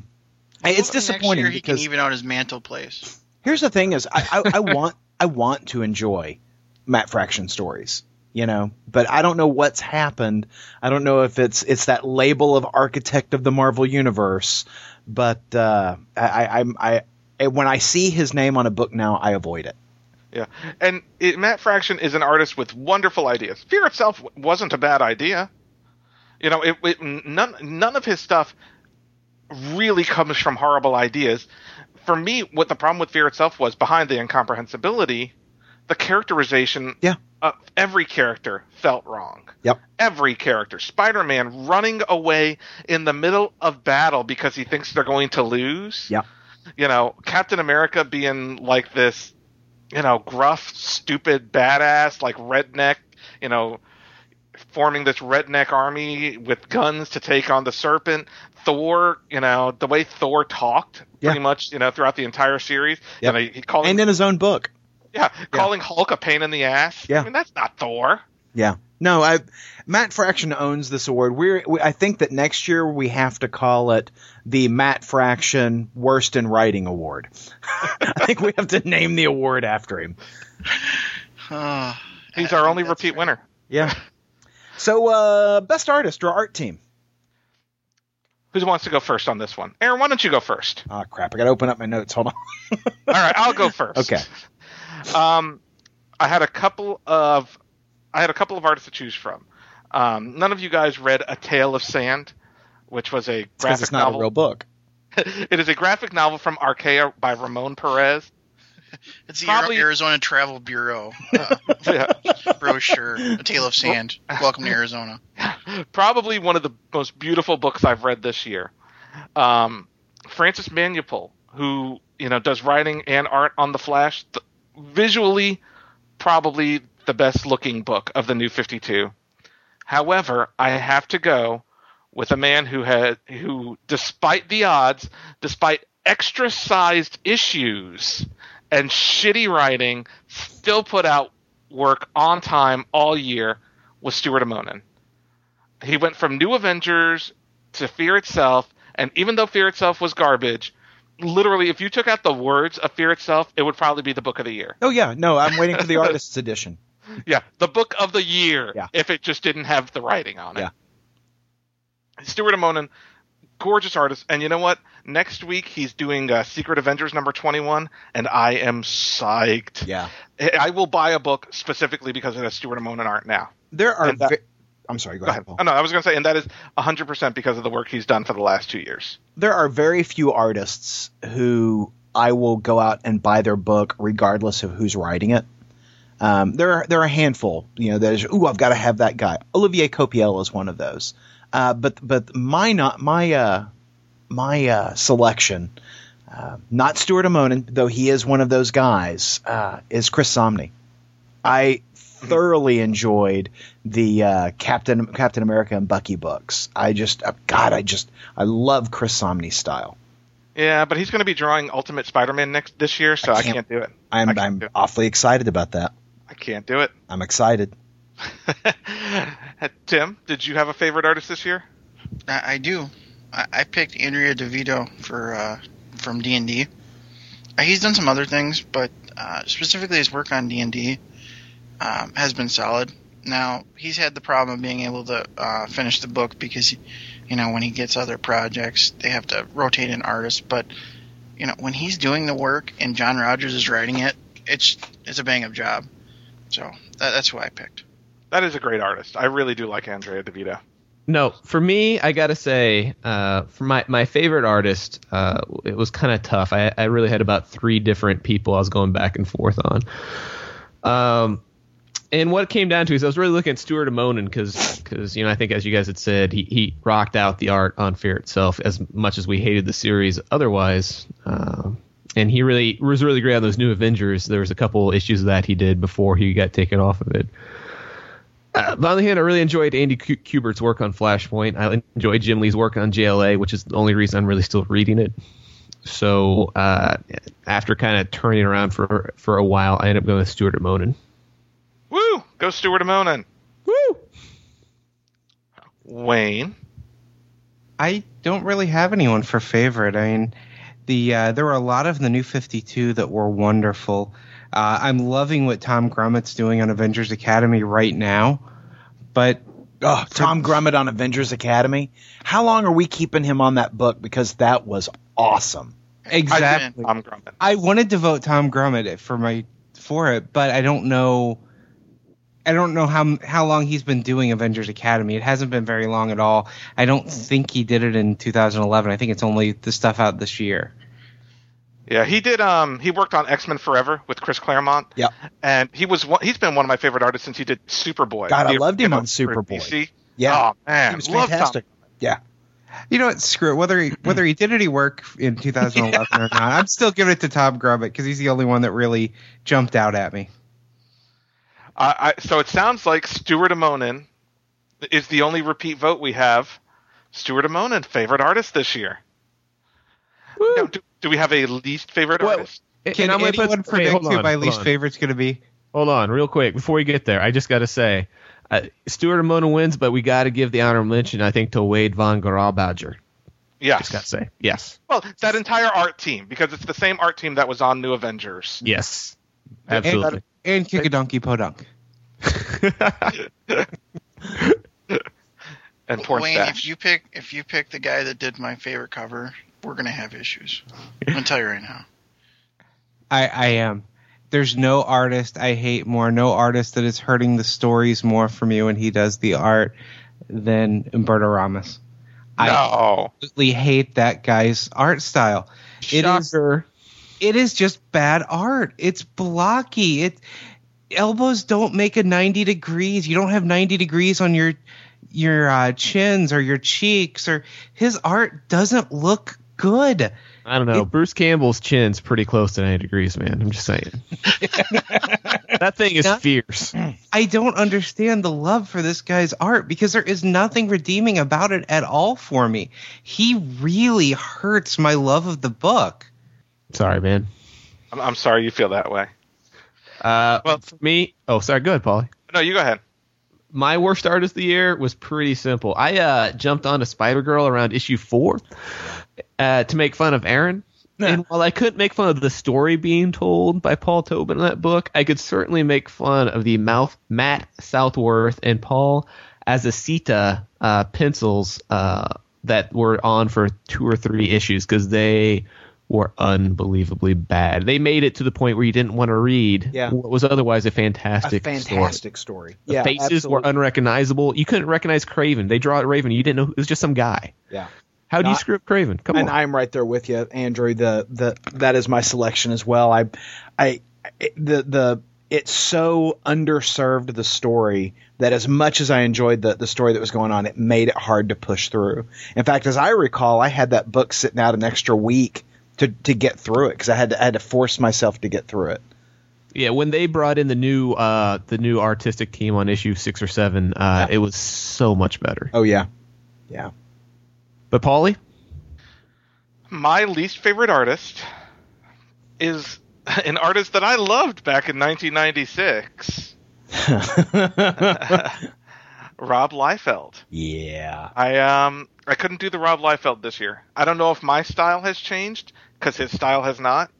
it's Next disappointing year he because can even out his mantle place. here's the thing: is I, I, I *laughs* want I want to enjoy Matt Fraction stories, you know, but I don't know what's happened. I don't know if it's it's that label of architect of the Marvel universe, but uh, I, I I'm I when I see his name on a book now, I avoid it. Yeah, and it, Matt Fraction is an artist with wonderful ideas. Fear itself wasn't a bad idea. You know, it, it none none of his stuff really comes from horrible ideas. For me, what the problem with Fear itself was behind the incomprehensibility, the characterization Yeah. of every character felt wrong. Yep. Every character. Spider Man running away in the middle of battle because he thinks they're going to lose. Yeah. You know, Captain America being like this, you know, gruff, stupid, badass, like redneck, you know, forming this redneck army with guns to take on the serpent. Thor, you know, the way Thor talked pretty Yeah. much, you know, throughout the entire series. Yep. Know, he called And in his own book. yeah, calling Hulk a pain in the ass. Yeah. I mean, that's not Thor. Yeah. No, I Matt Fraction owns this award. We're we, I think that next year we have to call it the Matt Fraction Worst in Writing Award. *laughs* I think we have to name the award after him. Oh, *sighs* He's I our only repeat fair. winner. Yeah. So uh best artist or art team. Who wants to go first on this one? Aaron, why don't you go first? Oh crap, I gotta open up my notes. Hold on. All right, I'll go *laughs* first. Okay. Um, I had a couple of I had a couple of artists to choose from. Um, none of you guys read A Tale of Sand, which was a Because graphic it's not novel. a real book. *laughs* it is a graphic novel from Archaia by Ramon Perez. *laughs* It's the Probably- Arizona Travel Bureau uh, *laughs* Yeah. brochure, A Tale of Sand. Welcome to Arizona. Probably one of the most beautiful books I've read this year. Um, Francis Manapul, who you know does writing and art on the Flash, th- visually probably the best looking book of the New Fifty Two. However, I have to go with a man who had who, despite the odds, despite extra sized issues and shitty writing, still put out work on time all year with Stuart Immonen. He went from New Avengers to Fear Itself, and even though Fear Itself was garbage, literally, if you took out the words of Fear Itself, it would probably be the book of the year. Oh yeah, no, I'm waiting for the *laughs* artist's edition. *laughs* Yeah, the book of the year. Yeah. If it just didn't have the writing on it. Yeah. Stuart Immonen, gorgeous artist, and you know what? Next week he's doing uh, Secret Avengers number twenty-one, and I am psyched. Yeah. I will buy a book specifically because it has Stuart Immonen art now. There are that- I'm sorry, go, Go ahead. ahead. Oh, no, I was going to say, and that is 100% because of the work he's done for the last two years. there are very few artists who I will go out and buy their book regardless of who's writing it. Um, there are there are a handful, you know, that is, ooh, I've got to have that guy. Olivier Coipel is one of those. Uh, but but my not my uh, my uh, selection, uh, not Stuart Immonen, though he is one of those guys, uh, is Chris Samnee. I thoroughly enjoyed the uh, Captain Captain America and Bucky books. I just uh, God, I just I love Chris Samnee's style. Yeah, but he's going to be drawing Ultimate Spider-Man next this year, so I I can't- can't, do it. I'm can't I'm it. awfully excited about that. I can't do it. I'm excited. *laughs* Tim, did you have a favorite artist this year? I, I do. I, I picked Andrea Di Vito for uh, from D and D. He's done some other things, but uh, specifically his work on D and D um, has been solid. Now he's had the problem of being able to uh, finish the book because, you know, when he gets other projects, they have to rotate an artist. But you know, when he's doing the work and John Rogers is writing it, it's it's a bang up job. So that, that's who I picked. That is a great artist. I really do like Andrea Di Vito. No, for me, I gotta say, uh, for my, my favorite artist, uh, it was kind of tough. I, I really had about three different people I was going back and forth on. Um, and what it came down to is I was really looking at Stuart Immonen because you know I think as you guys had said he, he rocked out the art on Fear itself as much as we hated the series otherwise, uh, and he really was really great on those new Avengers. There was a couple issues of that he did before he got taken off of it. Uh, on the other hand, I really enjoyed Andy Kubert's work on Flashpoint. I enjoyed Jim Lee's work on JLA, which is the only reason I'm really still reading it. So uh, after kind of turning around for for a while, I ended up going with Stuart Immonen. Woo! Go Stuart Immonen. Woo! Wayne. I don't really have anyone for favorite. I mean, the uh, there were a lot of the new 52 that were wonderful. Uh, I'm loving what Tom Grummett's doing on Avengers Academy right now, but Oh, Tom Grummett on Avengers Academy. How long are we keeping him on that book? Because that was awesome. exactly. Tom Grummett. I wanted to vote Tom Grummett for my for it, but I don't know. I don't know how how long he's been doing Avengers Academy. It hasn't been very long at all. I don't think he did it in 2011. I think it's only the stuff out this year. Yeah, he did. Um, he worked on X Men Forever with Chris Claremont. Yep. and he was one, he's been one of my favorite artists since he did Superboy. God, I loved him original on for Superboy. DC. Yeah. oh man, he was fantastic. Yeah. You know what? Screw it. Whether he *clears throat* whether he did any work in 2011 or not, I'm still giving it to Tom Grummett because he's the only one that really jumped out at me. Uh, I, so it sounds like Stuart Immonen is the only repeat vote we have. Stuart Immonen, favorite artist this year. Now, do, do we have a least favorite What- artist? Can I'm gonna put- anyone wait, predict who my least on. favorite's going to be? Hold on, real quick before we get there. I just got to say, uh, Stuart Immonen wins, but we got to give the honorable mention, I think, to Wade von Grawbadger. Yes. Just got to say, yes, Well, that entire art team, because it's the same art team that was on New Avengers. yes, absolutely. And kick a donkey podunk. *laughs* And porn Wayne, stash. if you pick if you pick the guy that did my favorite cover, we're gonna have issues. I'm gonna tell you right now. I, I am. There's no artist I hate more, no artist that is hurting the stories more for me when he does the art than Humberto Ramos. I absolutely hate that guy's art style. It is Shocker. It is just bad art. It's blocky. It elbows don't make a 90 degrees. You don't have 90 degrees on your your uh, chins or your cheeks or his art doesn't look good. I don't know. It- Bruce Campbell's chin's pretty close to 90 degrees, man. I'm just saying. *laughs* that thing is Yeah. fierce. I don't understand the love for this guy's art because there is nothing redeeming about it at all for me. He really hurts my love of the book. Sorry, man. I'm, I'm sorry you feel that way. Uh, Well- for me, oh, sorry. Go ahead, Paulie. No, you go ahead. my worst artist of the year was pretty simple. I uh, jumped onto Spider Girl around issue four uh, to make fun of Aaron. And while I couldn't make fun of the story being told by Paul Tobin in that book, I could certainly make fun of the mouth Matt Southworth and Paul Azaceta uh, pencils uh, that were on for two or three issues because they were unbelievably bad. They made it to the point where you didn't want to read Yeah. what was otherwise a A fantastic, story. fantastic story. The Yeah, faces were unrecognizable. You couldn't recognize Kraven. They draw Raven. You didn't know it was just some guy. Yeah. How do you screw up Kraven? Come and on. And I'm right there with you, Andrew. The the that is my selection as well. I, I, it- the the it's so underserved the story that as much as I enjoyed the the story that was going on, it made it hard to push through. In fact, as I recall, I had that book sitting out an extra week to to get through it because I had to I had to force myself to get through it. yeah, when they brought in the new uh, the new artistic team on issue six or seven, uh, it was so much better. Oh yeah, yeah. But Paulie, My least favorite artist is *laughs* an artist that I loved back in 1996. *laughs* *laughs* Rob Liefeld. Yeah. I um I couldn't do the Rob Liefeld this year. I don't know if my style has changed because his style has not.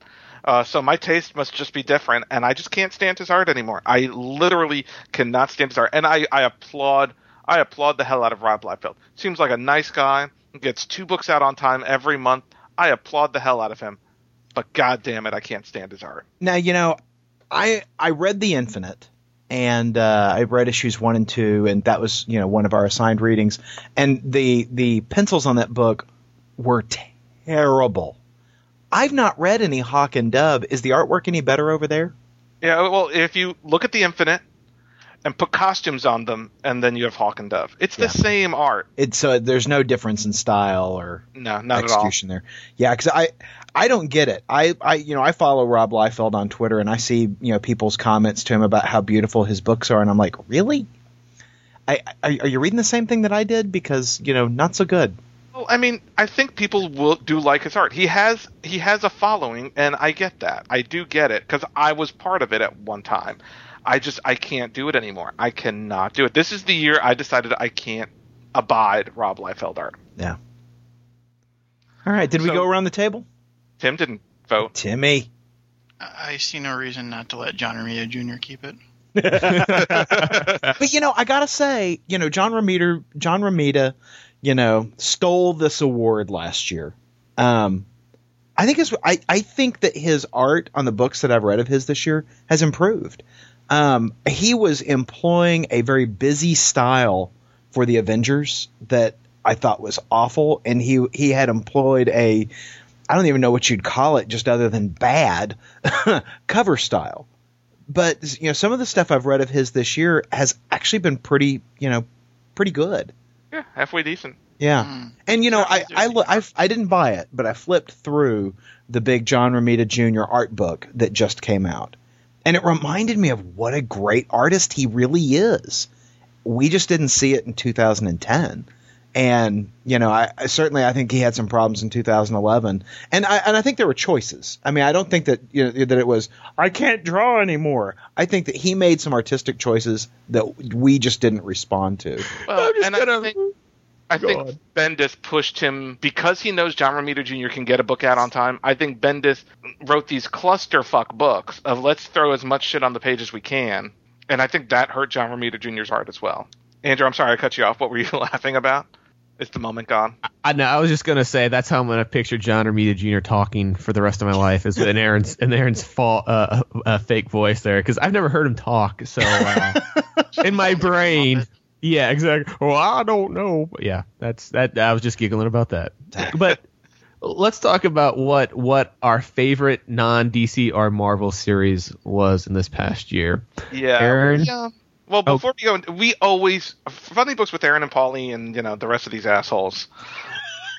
Uh, so my taste must just be different, and I just can't stand his art anymore. I literally cannot stand his art, and I, I applaud I applaud the hell out of Rob Liefeld. Seems like a nice guy. Gets two books out on time every month. I applaud the hell out of him, but god damn it, I can't stand his art. Now you know, I I read The Infinite, and uh, I read issues one and two, and that was you know one of our assigned readings, and the the pencils on that book were terrible. I've not read any Hawk and Dove. Is the artwork any better over there? Yeah, well, if you look at the Infinite and put costumes on them, and then you have Hawk and Dove, it's Yeah. the same art. It's so there's no difference in style or No, not at all. execution there. Yeah, because I I don't get it. I I you know I follow Rob Liefeld on Twitter and I see you know people's comments to him about how beautiful his books are, and I'm like, really? I, are, are you reading the same thing that I did? Because you know, not so good. Well, I mean, I think people will do like his art. He has he has a following, and I get that. I do get it because I was part of it at one time. I just I can't do it anymore. I cannot do it. This is the year I decided I can't abide Rob Liefeld art. Yeah. All right, did we go around the table? Tim didn't vote. Timmy. I I see no reason not to let John Romita Jr. keep it. *laughs* *laughs* But you know, I gotta say, you know, John Romita, John Romita, you know, stole this award last year. Um, I think it's, I, I think that his art on the books that I've read of his this year has improved. Um, he was employing a very busy style for the Avengers that I thought was awful, and he he had employed a I don't even know what you'd call it, just other than bad *laughs* cover style. But you know, some of the stuff I've read of his this year has actually been pretty, you know, pretty good. Yeah, halfway decent. Yeah, Hmm. and you know, I I, the I I didn't buy it, but I flipped through the big John Romita Jr. art book that just came out, and it reminded me of what a great artist he really is. We just didn't see it in 2010, and you know, I, I certainly I think he had some problems in 2011, and I and I think there were choices. I mean, I don't think that you know that it was I can't draw anymore. I think that he made some artistic choices that we just didn't respond to. Well, I'm just and gonna- I think I Go think on. Bendis pushed him because he knows John Romita Jr. can get a book out on time. I think Bendis wrote these clusterfuck books of let's throw as much shit on the page as we can, and I think that hurt John Romita Jr.'s art as well. Andrew, I'm sorry I cut you off. What were you *laughs* laughing about? Is the moment gone? I know. I was just gonna say that's how I'm gonna picture John Romita Jr. talking for the rest of my life is in Aaron's in Aaron's fall, uh, uh, fake voice there because I've never heard him talk. So uh, *laughs* in my brain, yeah, exactly. Well, I don't know. But yeah, that's that. I was just giggling about that. *laughs* But let's talk about what what our favorite non DC or Marvel series was in this past year. Yeah. Aaron? Yeah. Well, Oh. before we go, into, we always funny books with Aaron and Paulie and you know the rest of these assholes.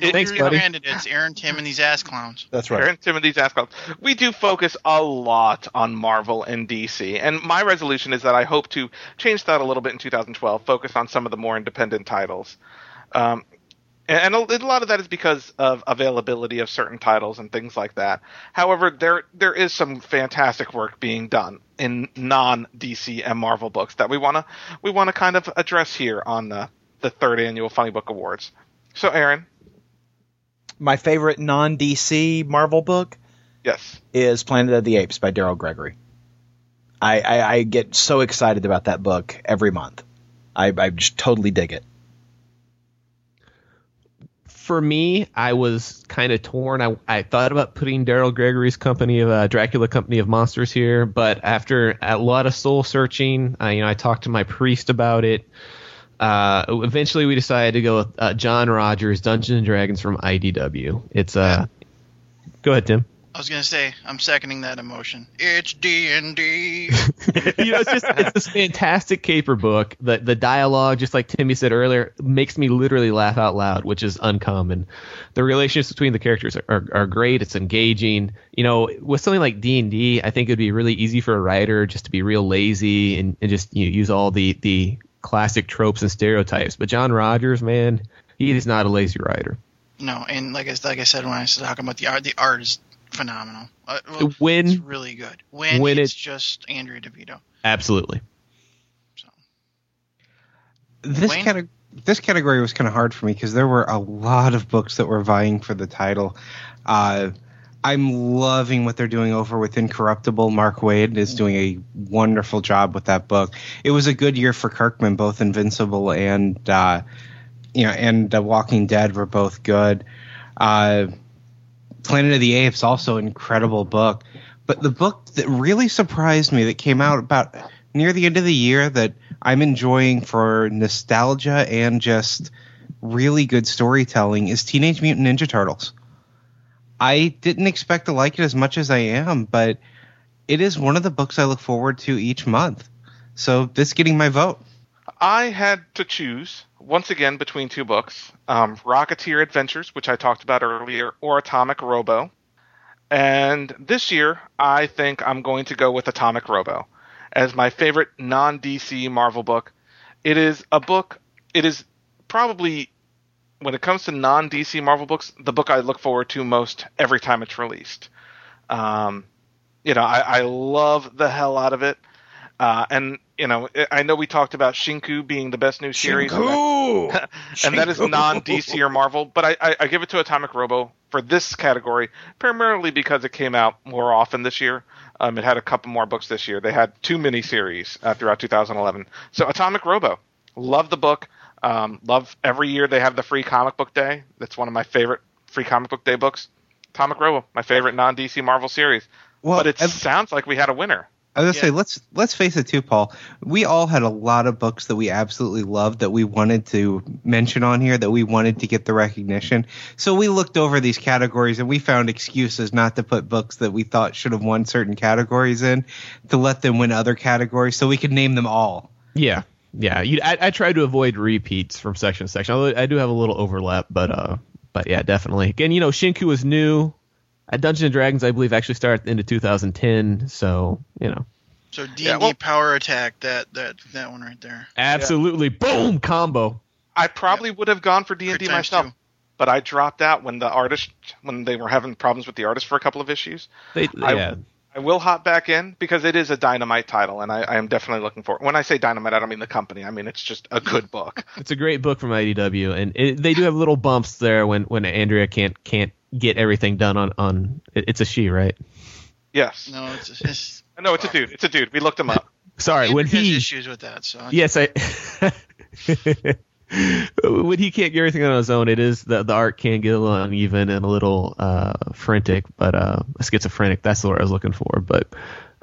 Thanks, buddy. candidates: Aaron, Tim, and these ass clowns. That's right. Aaron Timothy's ass clowns. We do focus a lot on Marvel and DC, and my resolution is that I hope to change that a little bit in 2012. Focus on some of the more independent titles, um, and a, a lot of that is because of availability of certain titles and things like that. However, there there is some fantastic work being done in non DC and Marvel books that we wanna we wanna kind of address here on the the third annual Funny Book Awards. So, Aaron, my favorite non DC Marvel book yes. is Planet of the Apes by Daryl Gregory. I, I, I get so excited about that book every month. I, I just totally dig it. For me, I was kind of torn. I, I thought about putting Daryl Gregory's company of uh, Dracula Company of Monsters here, but after a lot of soul searching, I, you know, I talked to my priest about it. Uh, eventually, we decided to go with uh, John Rogers, Dungeons and Dragons from IDW. It's uh, go ahead, Tim. I was gonna say I'm seconding that emotion. It's D and D. *laughs* you know, it's just it's this fantastic caper book. The the dialogue, just like Timmy said earlier, makes me literally laugh out loud, which is uncommon. The relationships between the characters are, are, are great. It's engaging. You know, with something like D and D, I think it'd be really easy for a writer just to be real lazy and, and just you know, use all the the classic tropes and stereotypes. But John Rogers, man, he is not a lazy writer. no, and like I like I said when I was talking about the art, the art is phenomenal. Uh, well, When- it's really good. When, when it's it- just Andrea Di Vito. Absolutely. So this Wayne? cate- this category was kind of hard for me because there were a lot of books that were vying for the title. Uh, I'm loving what they're doing over with Incorruptible. Mark Waid is doing a wonderful job with that book. It was a good year for Kirkman. Both Invincible and uh, you know and uh, Walking Dead were both good. Uh, Planet of the Apes also incredible book. But the book that really surprised me that came out about near the end of the year that I'm enjoying for nostalgia and just really good storytelling is Teenage Mutant Ninja Turtles. I didn't expect to like it as much as I am, but it is one of the books I look forward to each month. So this getting my vote. I had to choose once again between two books: um, Rocketeer Adventures, which I talked about earlier, or Atomic Robo. And this year, I think I'm going to go with Atomic Robo as my favorite non DC Marvel book. It is a book. It is probably when it comes to non DC Marvel books, the book I look forward to most every time it's released. Um, you know, I, I love the hell out of it. Uh, and you know, I know we talked about Shinku being the best new series, Shinku! *laughs* and that is non DC or Marvel. But I, I, I give it to Atomic Robo for this category, primarily because it came out more often this year. Um, it had a couple more books this year. They had two miniseries uh, throughout 2011. So Atomic Robo, love the book. Um, love every year they have the free comic book day. That's one of my favorite free comic book day books. Atomic Robo, my favorite non DC Marvel series. Well, but it sounds like we had a winner. I was gonna Yeah. say let's let's face it too, Paul. We all had a lot of books that we absolutely loved that we wanted to mention on here that we wanted to get the recognition. So we looked over these categories and we found excuses not to put books that we thought should have won certain categories in to let them win other categories so we could name them all. Yeah, yeah. You, I, I try to avoid repeats from section to section. Although I do have a little overlap, but uh, but yeah, definitely. Again, you know, Shinku is new. Uh, Dungeons and Dragons, I believe, actually started at the end of 2010. So you know, So D Yeah, and D well- Power Attack, that that that one right there. absolutely boom combo. I probably would have gone for D and D myself, two. but I dropped out when the artist when they were having problems with the artist for a couple of issues. They, I- yeah, I will hop back in because it is a dynamite title, and I, I am definitely looking for. When I say dynamite, I don't mean the company. I mean it's just a good book. it's a great book from IDW, and it, they do have little bumps there when when Andrea can't can't get everything done on on. it- It's a she, right? yes, No, it's, it's *laughs* no, it's a dude. It's a dude. We looked him up. *laughs* Sorry, when Andrew has he issues with that. So Yes, I. *laughs* when he can't get everything on his own, it is the the art can get a little uneven and a little uh, frantic, but uh, schizophrenic. That's the word I was looking for. But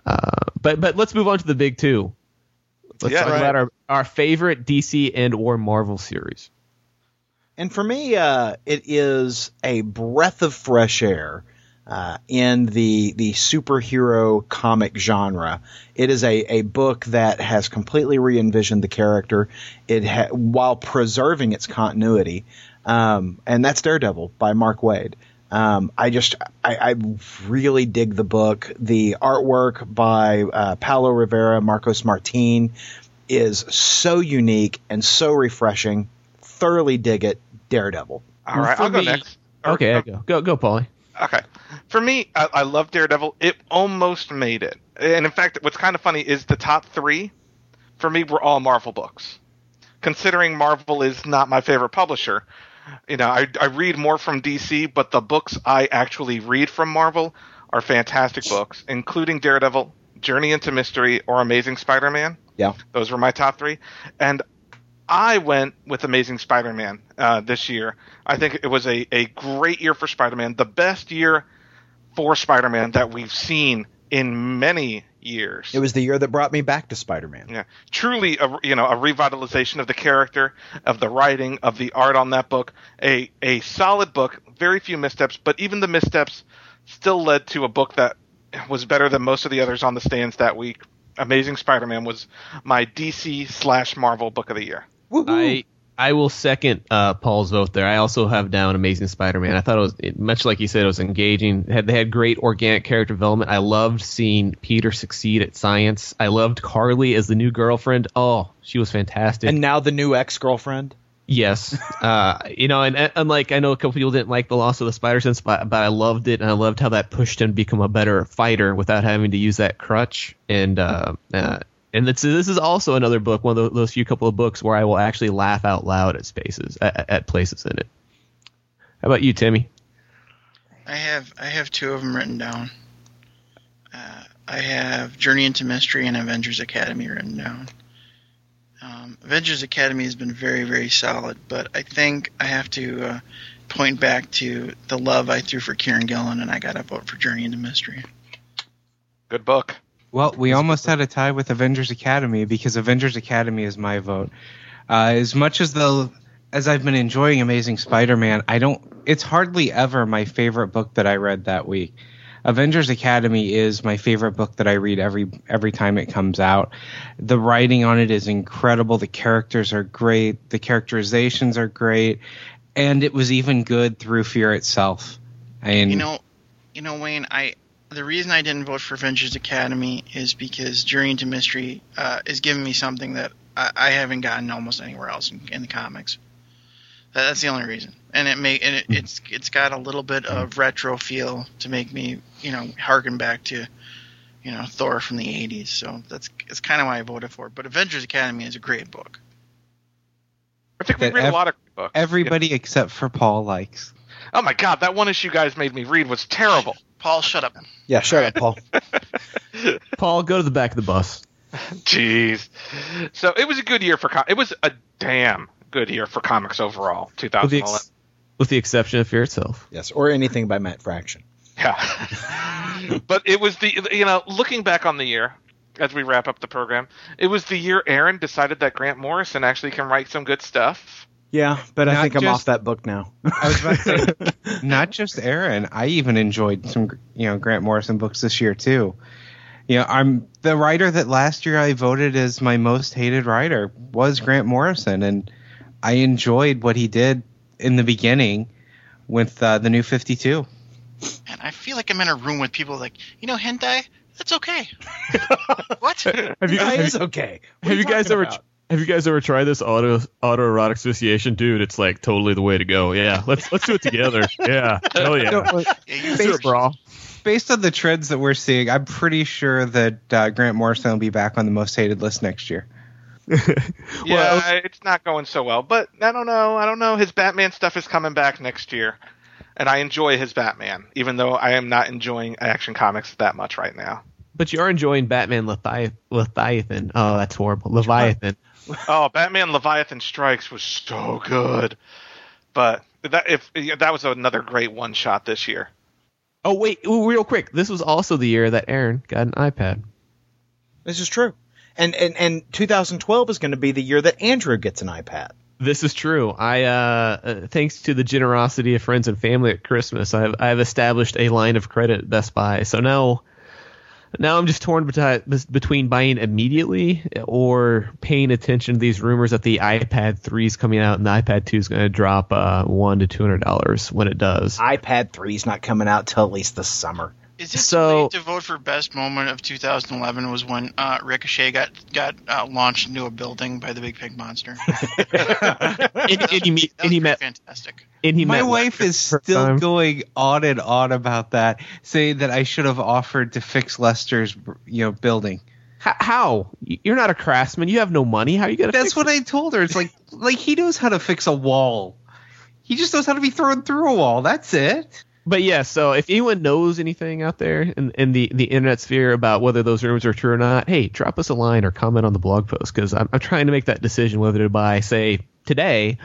uh, but but let's move on to the big two. Let's Yeah, talk right. about our, our favorite DC and or Marvel series. And for me, uh, it is a breath of fresh air uh, in the the superhero comic genre. It is a, a book that has completely re-envisioned the character, it ha- while preserving its continuity, um, and that's Daredevil by Mark Waid. Um, I just I, I really dig the book. The artwork by uh, Paolo Rivera, Marcos Martin is so unique and so refreshing. Thoroughly dig it. Daredevil. All right, For I'll go me- next. Or- Okay, uh, go go go, Paulie. Okay. For me, I, I love Daredevil. It almost made it. And in fact, what's kind of funny is the top three, for me, were all Marvel books. Considering Marvel is not my favorite publisher, you know, I, I read more from DC, but the books I actually read from Marvel are fantastic books, including Daredevil, Journey into Mystery, or Amazing Spider-Man. Yeah. Those were my top three. And I went with Amazing Spider-Man uh, this year. I think it was a, a great year for Spider-Man, the best year for Spider-Man that we've seen in many years. It was the year that brought me back to Spider-Man. yeah, truly a you know a revitalization of the character, of the writing, of the art on that book. A a solid book, very few missteps, but even the missteps still led to a book that was better than most of the others on the stands that week. Amazing Spider-Man was my DC slash Marvel book of the year. I I will second uh, Paul's vote there. I also have down Amazing Spider-Man. I thought it was it, much like you said, it was engaging. Had they had great organic character development. I loved seeing Peter succeed at science. I loved Carly as the new girlfriend. Oh, she was fantastic. And now the new ex-girlfriend. Yes, *laughs* uh, you know, and, and unlike I know a couple people didn't like the loss of the spider sense, but, but I loved it, and I loved how that pushed him to become a better fighter without having to use that crutch. And uh, uh, and it's, this is also another book, one of those, those few couple of books where I will actually laugh out loud at spaces at, at places in it. How about you, Timmy? I have I have two of them written down. Uh, I have Journey into Mystery and Avengers Academy written down. Um, Avengers Academy has been very very solid, but I think I have to uh, point back to the love I threw for Kieron Gillen, and I got to vote for Journey into Mystery. Good book. Well, we almost had a tie with Avengers Academy because Avengers Academy is my vote. Uh, as much as the as I've been enjoying Amazing Spider-Man, I don't. It's hardly ever my favorite book that I read that week. Avengers Academy is my favorite book that I read every every time it comes out. The writing on it is incredible. The characters are great. The characterizations are great, and it was even good through Fear itself. And You know, you know, Wayne. I the reason I didn't vote for Avengers Academy is because Journey into Mystery uh, is giving me something that I, I haven't gotten almost anywhere else in, in the comics. That, that's the only reason, and it may and it, it's it's got a little bit of retro feel to make me you know harken back to you know Thor from the '80s. So that's it's kind of why I voted for it. But Avengers Academy is a great book. I think we read ev- a lot of books. everybody except for Paul likes. Oh my god, that one issue you guys made me read was terrible. Paul, shut up. Yeah, shut up, Paul. *laughs* Paul, go to the back of the bus. Jeez. So it was a good year for com- it was a damn good year for comics overall. With the, 2011. ex- with the exception of Fear itself. yes, or anything by Matt Fraction. Yeah. *laughs* but it was the you know, looking back on the year as we wrap up the program, it was the year Aaron decided that Grant Morrison actually can write some good stuff. Yeah, but I Not think I'm just- off that book now. I was about to say, *laughs* not just Aaron. I even enjoyed some, you know, Grant Morrison books this year too. You know, I'm the writer that last year I voted as my most hated writer was Grant Morrison, and I enjoyed what he did in the beginning with uh, the New Fifty Two. And I feel like I'm in a room with people like, you know, hentai. That's okay. *laughs* what? Have you, That have, is okay. What have are you guys ever about? Have you guys ever tried this auto autoerotic association, dude? It's like totally the way to go. Yeah, let's let's do it together. *laughs* Yeah, hell yeah. Yeah, you Let's do. Based on the trends that we're seeing, I'm pretty sure that uh, Grant Morrison will be back on the most hated list next year. *laughs* Yeah, it's not going so well, but I don't know. I don't know. His Batman stuff is coming back next year, and I enjoy his Batman, even though I am not enjoying Action Comics that much right now. But you are enjoying Batman Lethi- Leviathan. Oh, that's horrible. Leviathan. Oh, Batman Leviathan Strikes was so good, but that if that was another great one shot this year. Oh wait, real quick. This was also the year that Aaron got an iPad. This is true. And, and and 2012 is going to be the year that Andrew gets an iPad. This is true. I, uh, uh, thanks to the generosity of friends and family at Christmas, I've I've established a line of credit at Best Buy. So now, now I'm just torn between buying immediately or paying attention to these rumors that the iPad 3 is coming out and the iPad 2 is going to drop uh, one to two hundred dollars when it does. iPad 3 is not coming out till at least the summer. Is it So- late to vote for best moment of 2011 was when uh, Ricochet got got uh, launched into a building by the Big Pig Monster. *laughs* and, and he, met- That and he was met. fantastic. And he My met wife is still time. going on and on about that, saying that I should have offered to fix Lester's, you know, building. H- How? You're not a craftsman. You have no money. How are you gonna? Fix. That's fix what it? I told her. It's like, like he knows how to fix a wall. He just knows how to be thrown through a wall. That's it. But yeah, so if anyone knows anything out there in, in the, the internet sphere about whether those rumors are true or not, hey, drop us a line or comment on the blog post because I'm, I'm trying to make that decision whether to buy, say, today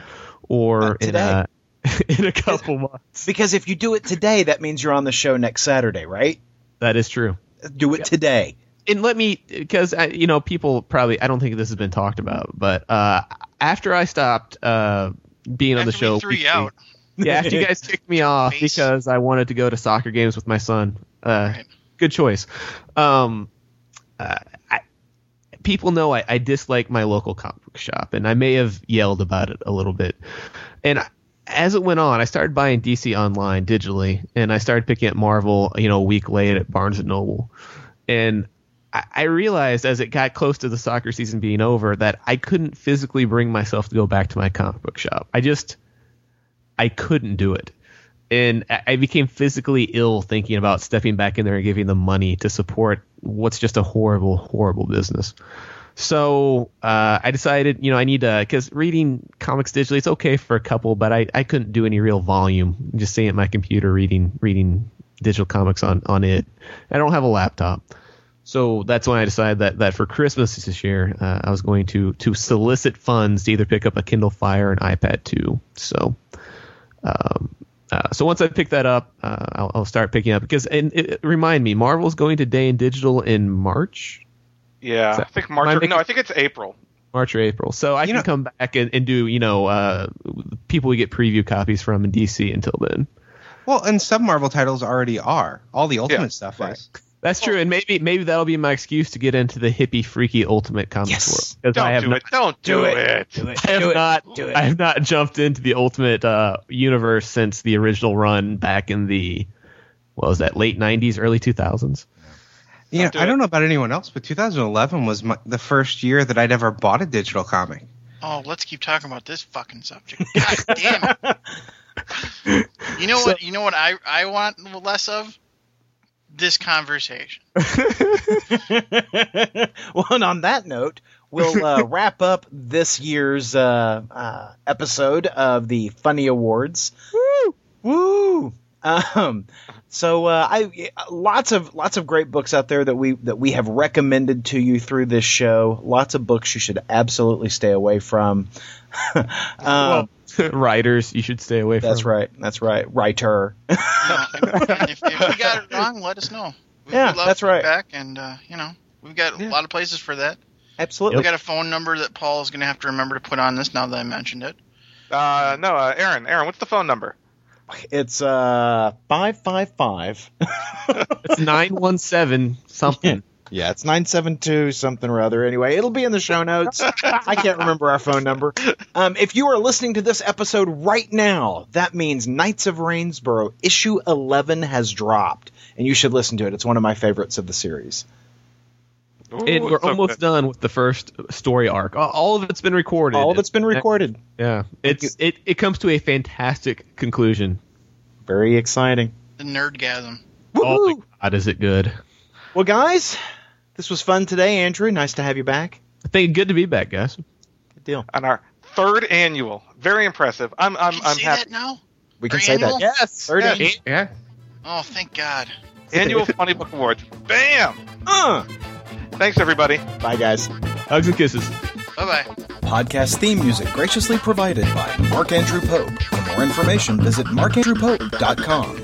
or Not in a, *laughs* in a couple months. Because if you do it today, that means you're on the show next Saturday, right? That is true. Do it today. and let me because you know people probably I don't think this has been talked about, but uh, after I stopped uh, being on the show, we weekly- out. Yeah, after *laughs* you guys kicked me off Face. because I wanted to go to soccer games with my son. Uh, Right. Good choice. Um, uh, I, people know I, I dislike my local comic book shop, and I may have yelled about it a little bit. And I- as it went on, I started buying DC online digitally, and I started picking up Marvel, you know, a week late at Barnes and Noble. And I, I realized as it got close to the soccer season being over that I couldn't physically bring myself to go back to my comic book shop. I just I couldn't do it. And I became physically ill thinking about stepping back in there and giving them money to support what's just a horrible, horrible business. So uh, I decided, you know, I need to because reading comics digitally, it's okay for a couple, but I, I couldn't do any real volume. I'm Just sitting at my computer reading reading digital comics on on it. I don't have a laptop, so that's when I decided that that for Christmas this year, uh, I was going to to solicit funds to either pick up a Kindle Fire and iPad 2. So. Um, uh, so once I pick that up, uh, I'll, I'll, start picking up because and it, remind me, Marvel's going to Day and Digital in March. Yeah, that, I think March. Or, no, I think it's April. March or April. So I You can know- come back and, and do you know uh, people we get preview copies from in DC until then. Well, and some Marvel titles already are. All the Ultimate Yeah, stuff right. is. That's true, and maybe maybe that'll be my excuse to get into the hippie, freaky Ultimate Comics Yes. world because Don't I have do not, it. Don't do, Do it. it. Do it. I have Do it. not Do it. I have not jumped into the Ultimate uh, universe since the original run back in the what was that late '90s, early 2000s. Yeah, do I it. don't know about anyone else, but 2011 was my, the first year that I'd ever bought a digital comic. Oh, let's keep talking about this fucking subject. *laughs* God damn it! *laughs* You know what? You know what I I want less of this conversation. *laughs* *laughs* well, and on that note, we'll uh, *laughs* wrap up this year's uh, uh, episode of the Funny Awards. Woo! Woo! Um, so uh, I lots of lots of great books out there that we that we have recommended to you through this show. Lots of books you should absolutely stay away from. um, well, *laughs* writers, you should stay away from. that's right. That's right. Writer. You if, if we *laughs* got it wrong, let us know. We, Yeah, we love that's right. feedback, and uh, you know, we've got Yeah. a lot of places for that. Absolutely. We got a phone number that Paul is going to have to remember to put on this. Now that I mentioned it, Uh, no, uh, Aaron. Aaron, what's the phone number? It's uh five five five. It's nine one seven something. *laughs* Yeah, it's 972 something or other. Anyway, it'll be in the show notes. I can't remember our phone number. Um, if you are listening to this episode right now, that means Knights of Rainsborough issue 11 has dropped, and you should listen to it. It's one of my favorites of the series. And Ooh, we're so almost good. done with the first story arc. All- All of it's been recorded. All of it's been recorded. Yeah, it's it, it comes to a fantastic conclusion. Very exciting. the nerdgasm. Oh my Woohoo! god, is it good? Well, guys, this was fun today, Andrew. Nice to have you back. I think good to be back, guys. Good deal. on our third annual. Very impressive. I'm I'm Can I'm say happy. that now? We can Our say annual? that. Yes. Third Yeah. annual. Yeah. Oh, thank God. Annual Funny Book Awards. Bam! Uh, Thanks everybody. bye, guys. Hugs and kisses. Bye bye. Podcast theme music graciously provided by Mark Andrew Pope. For more information, visit markandrewpope.com.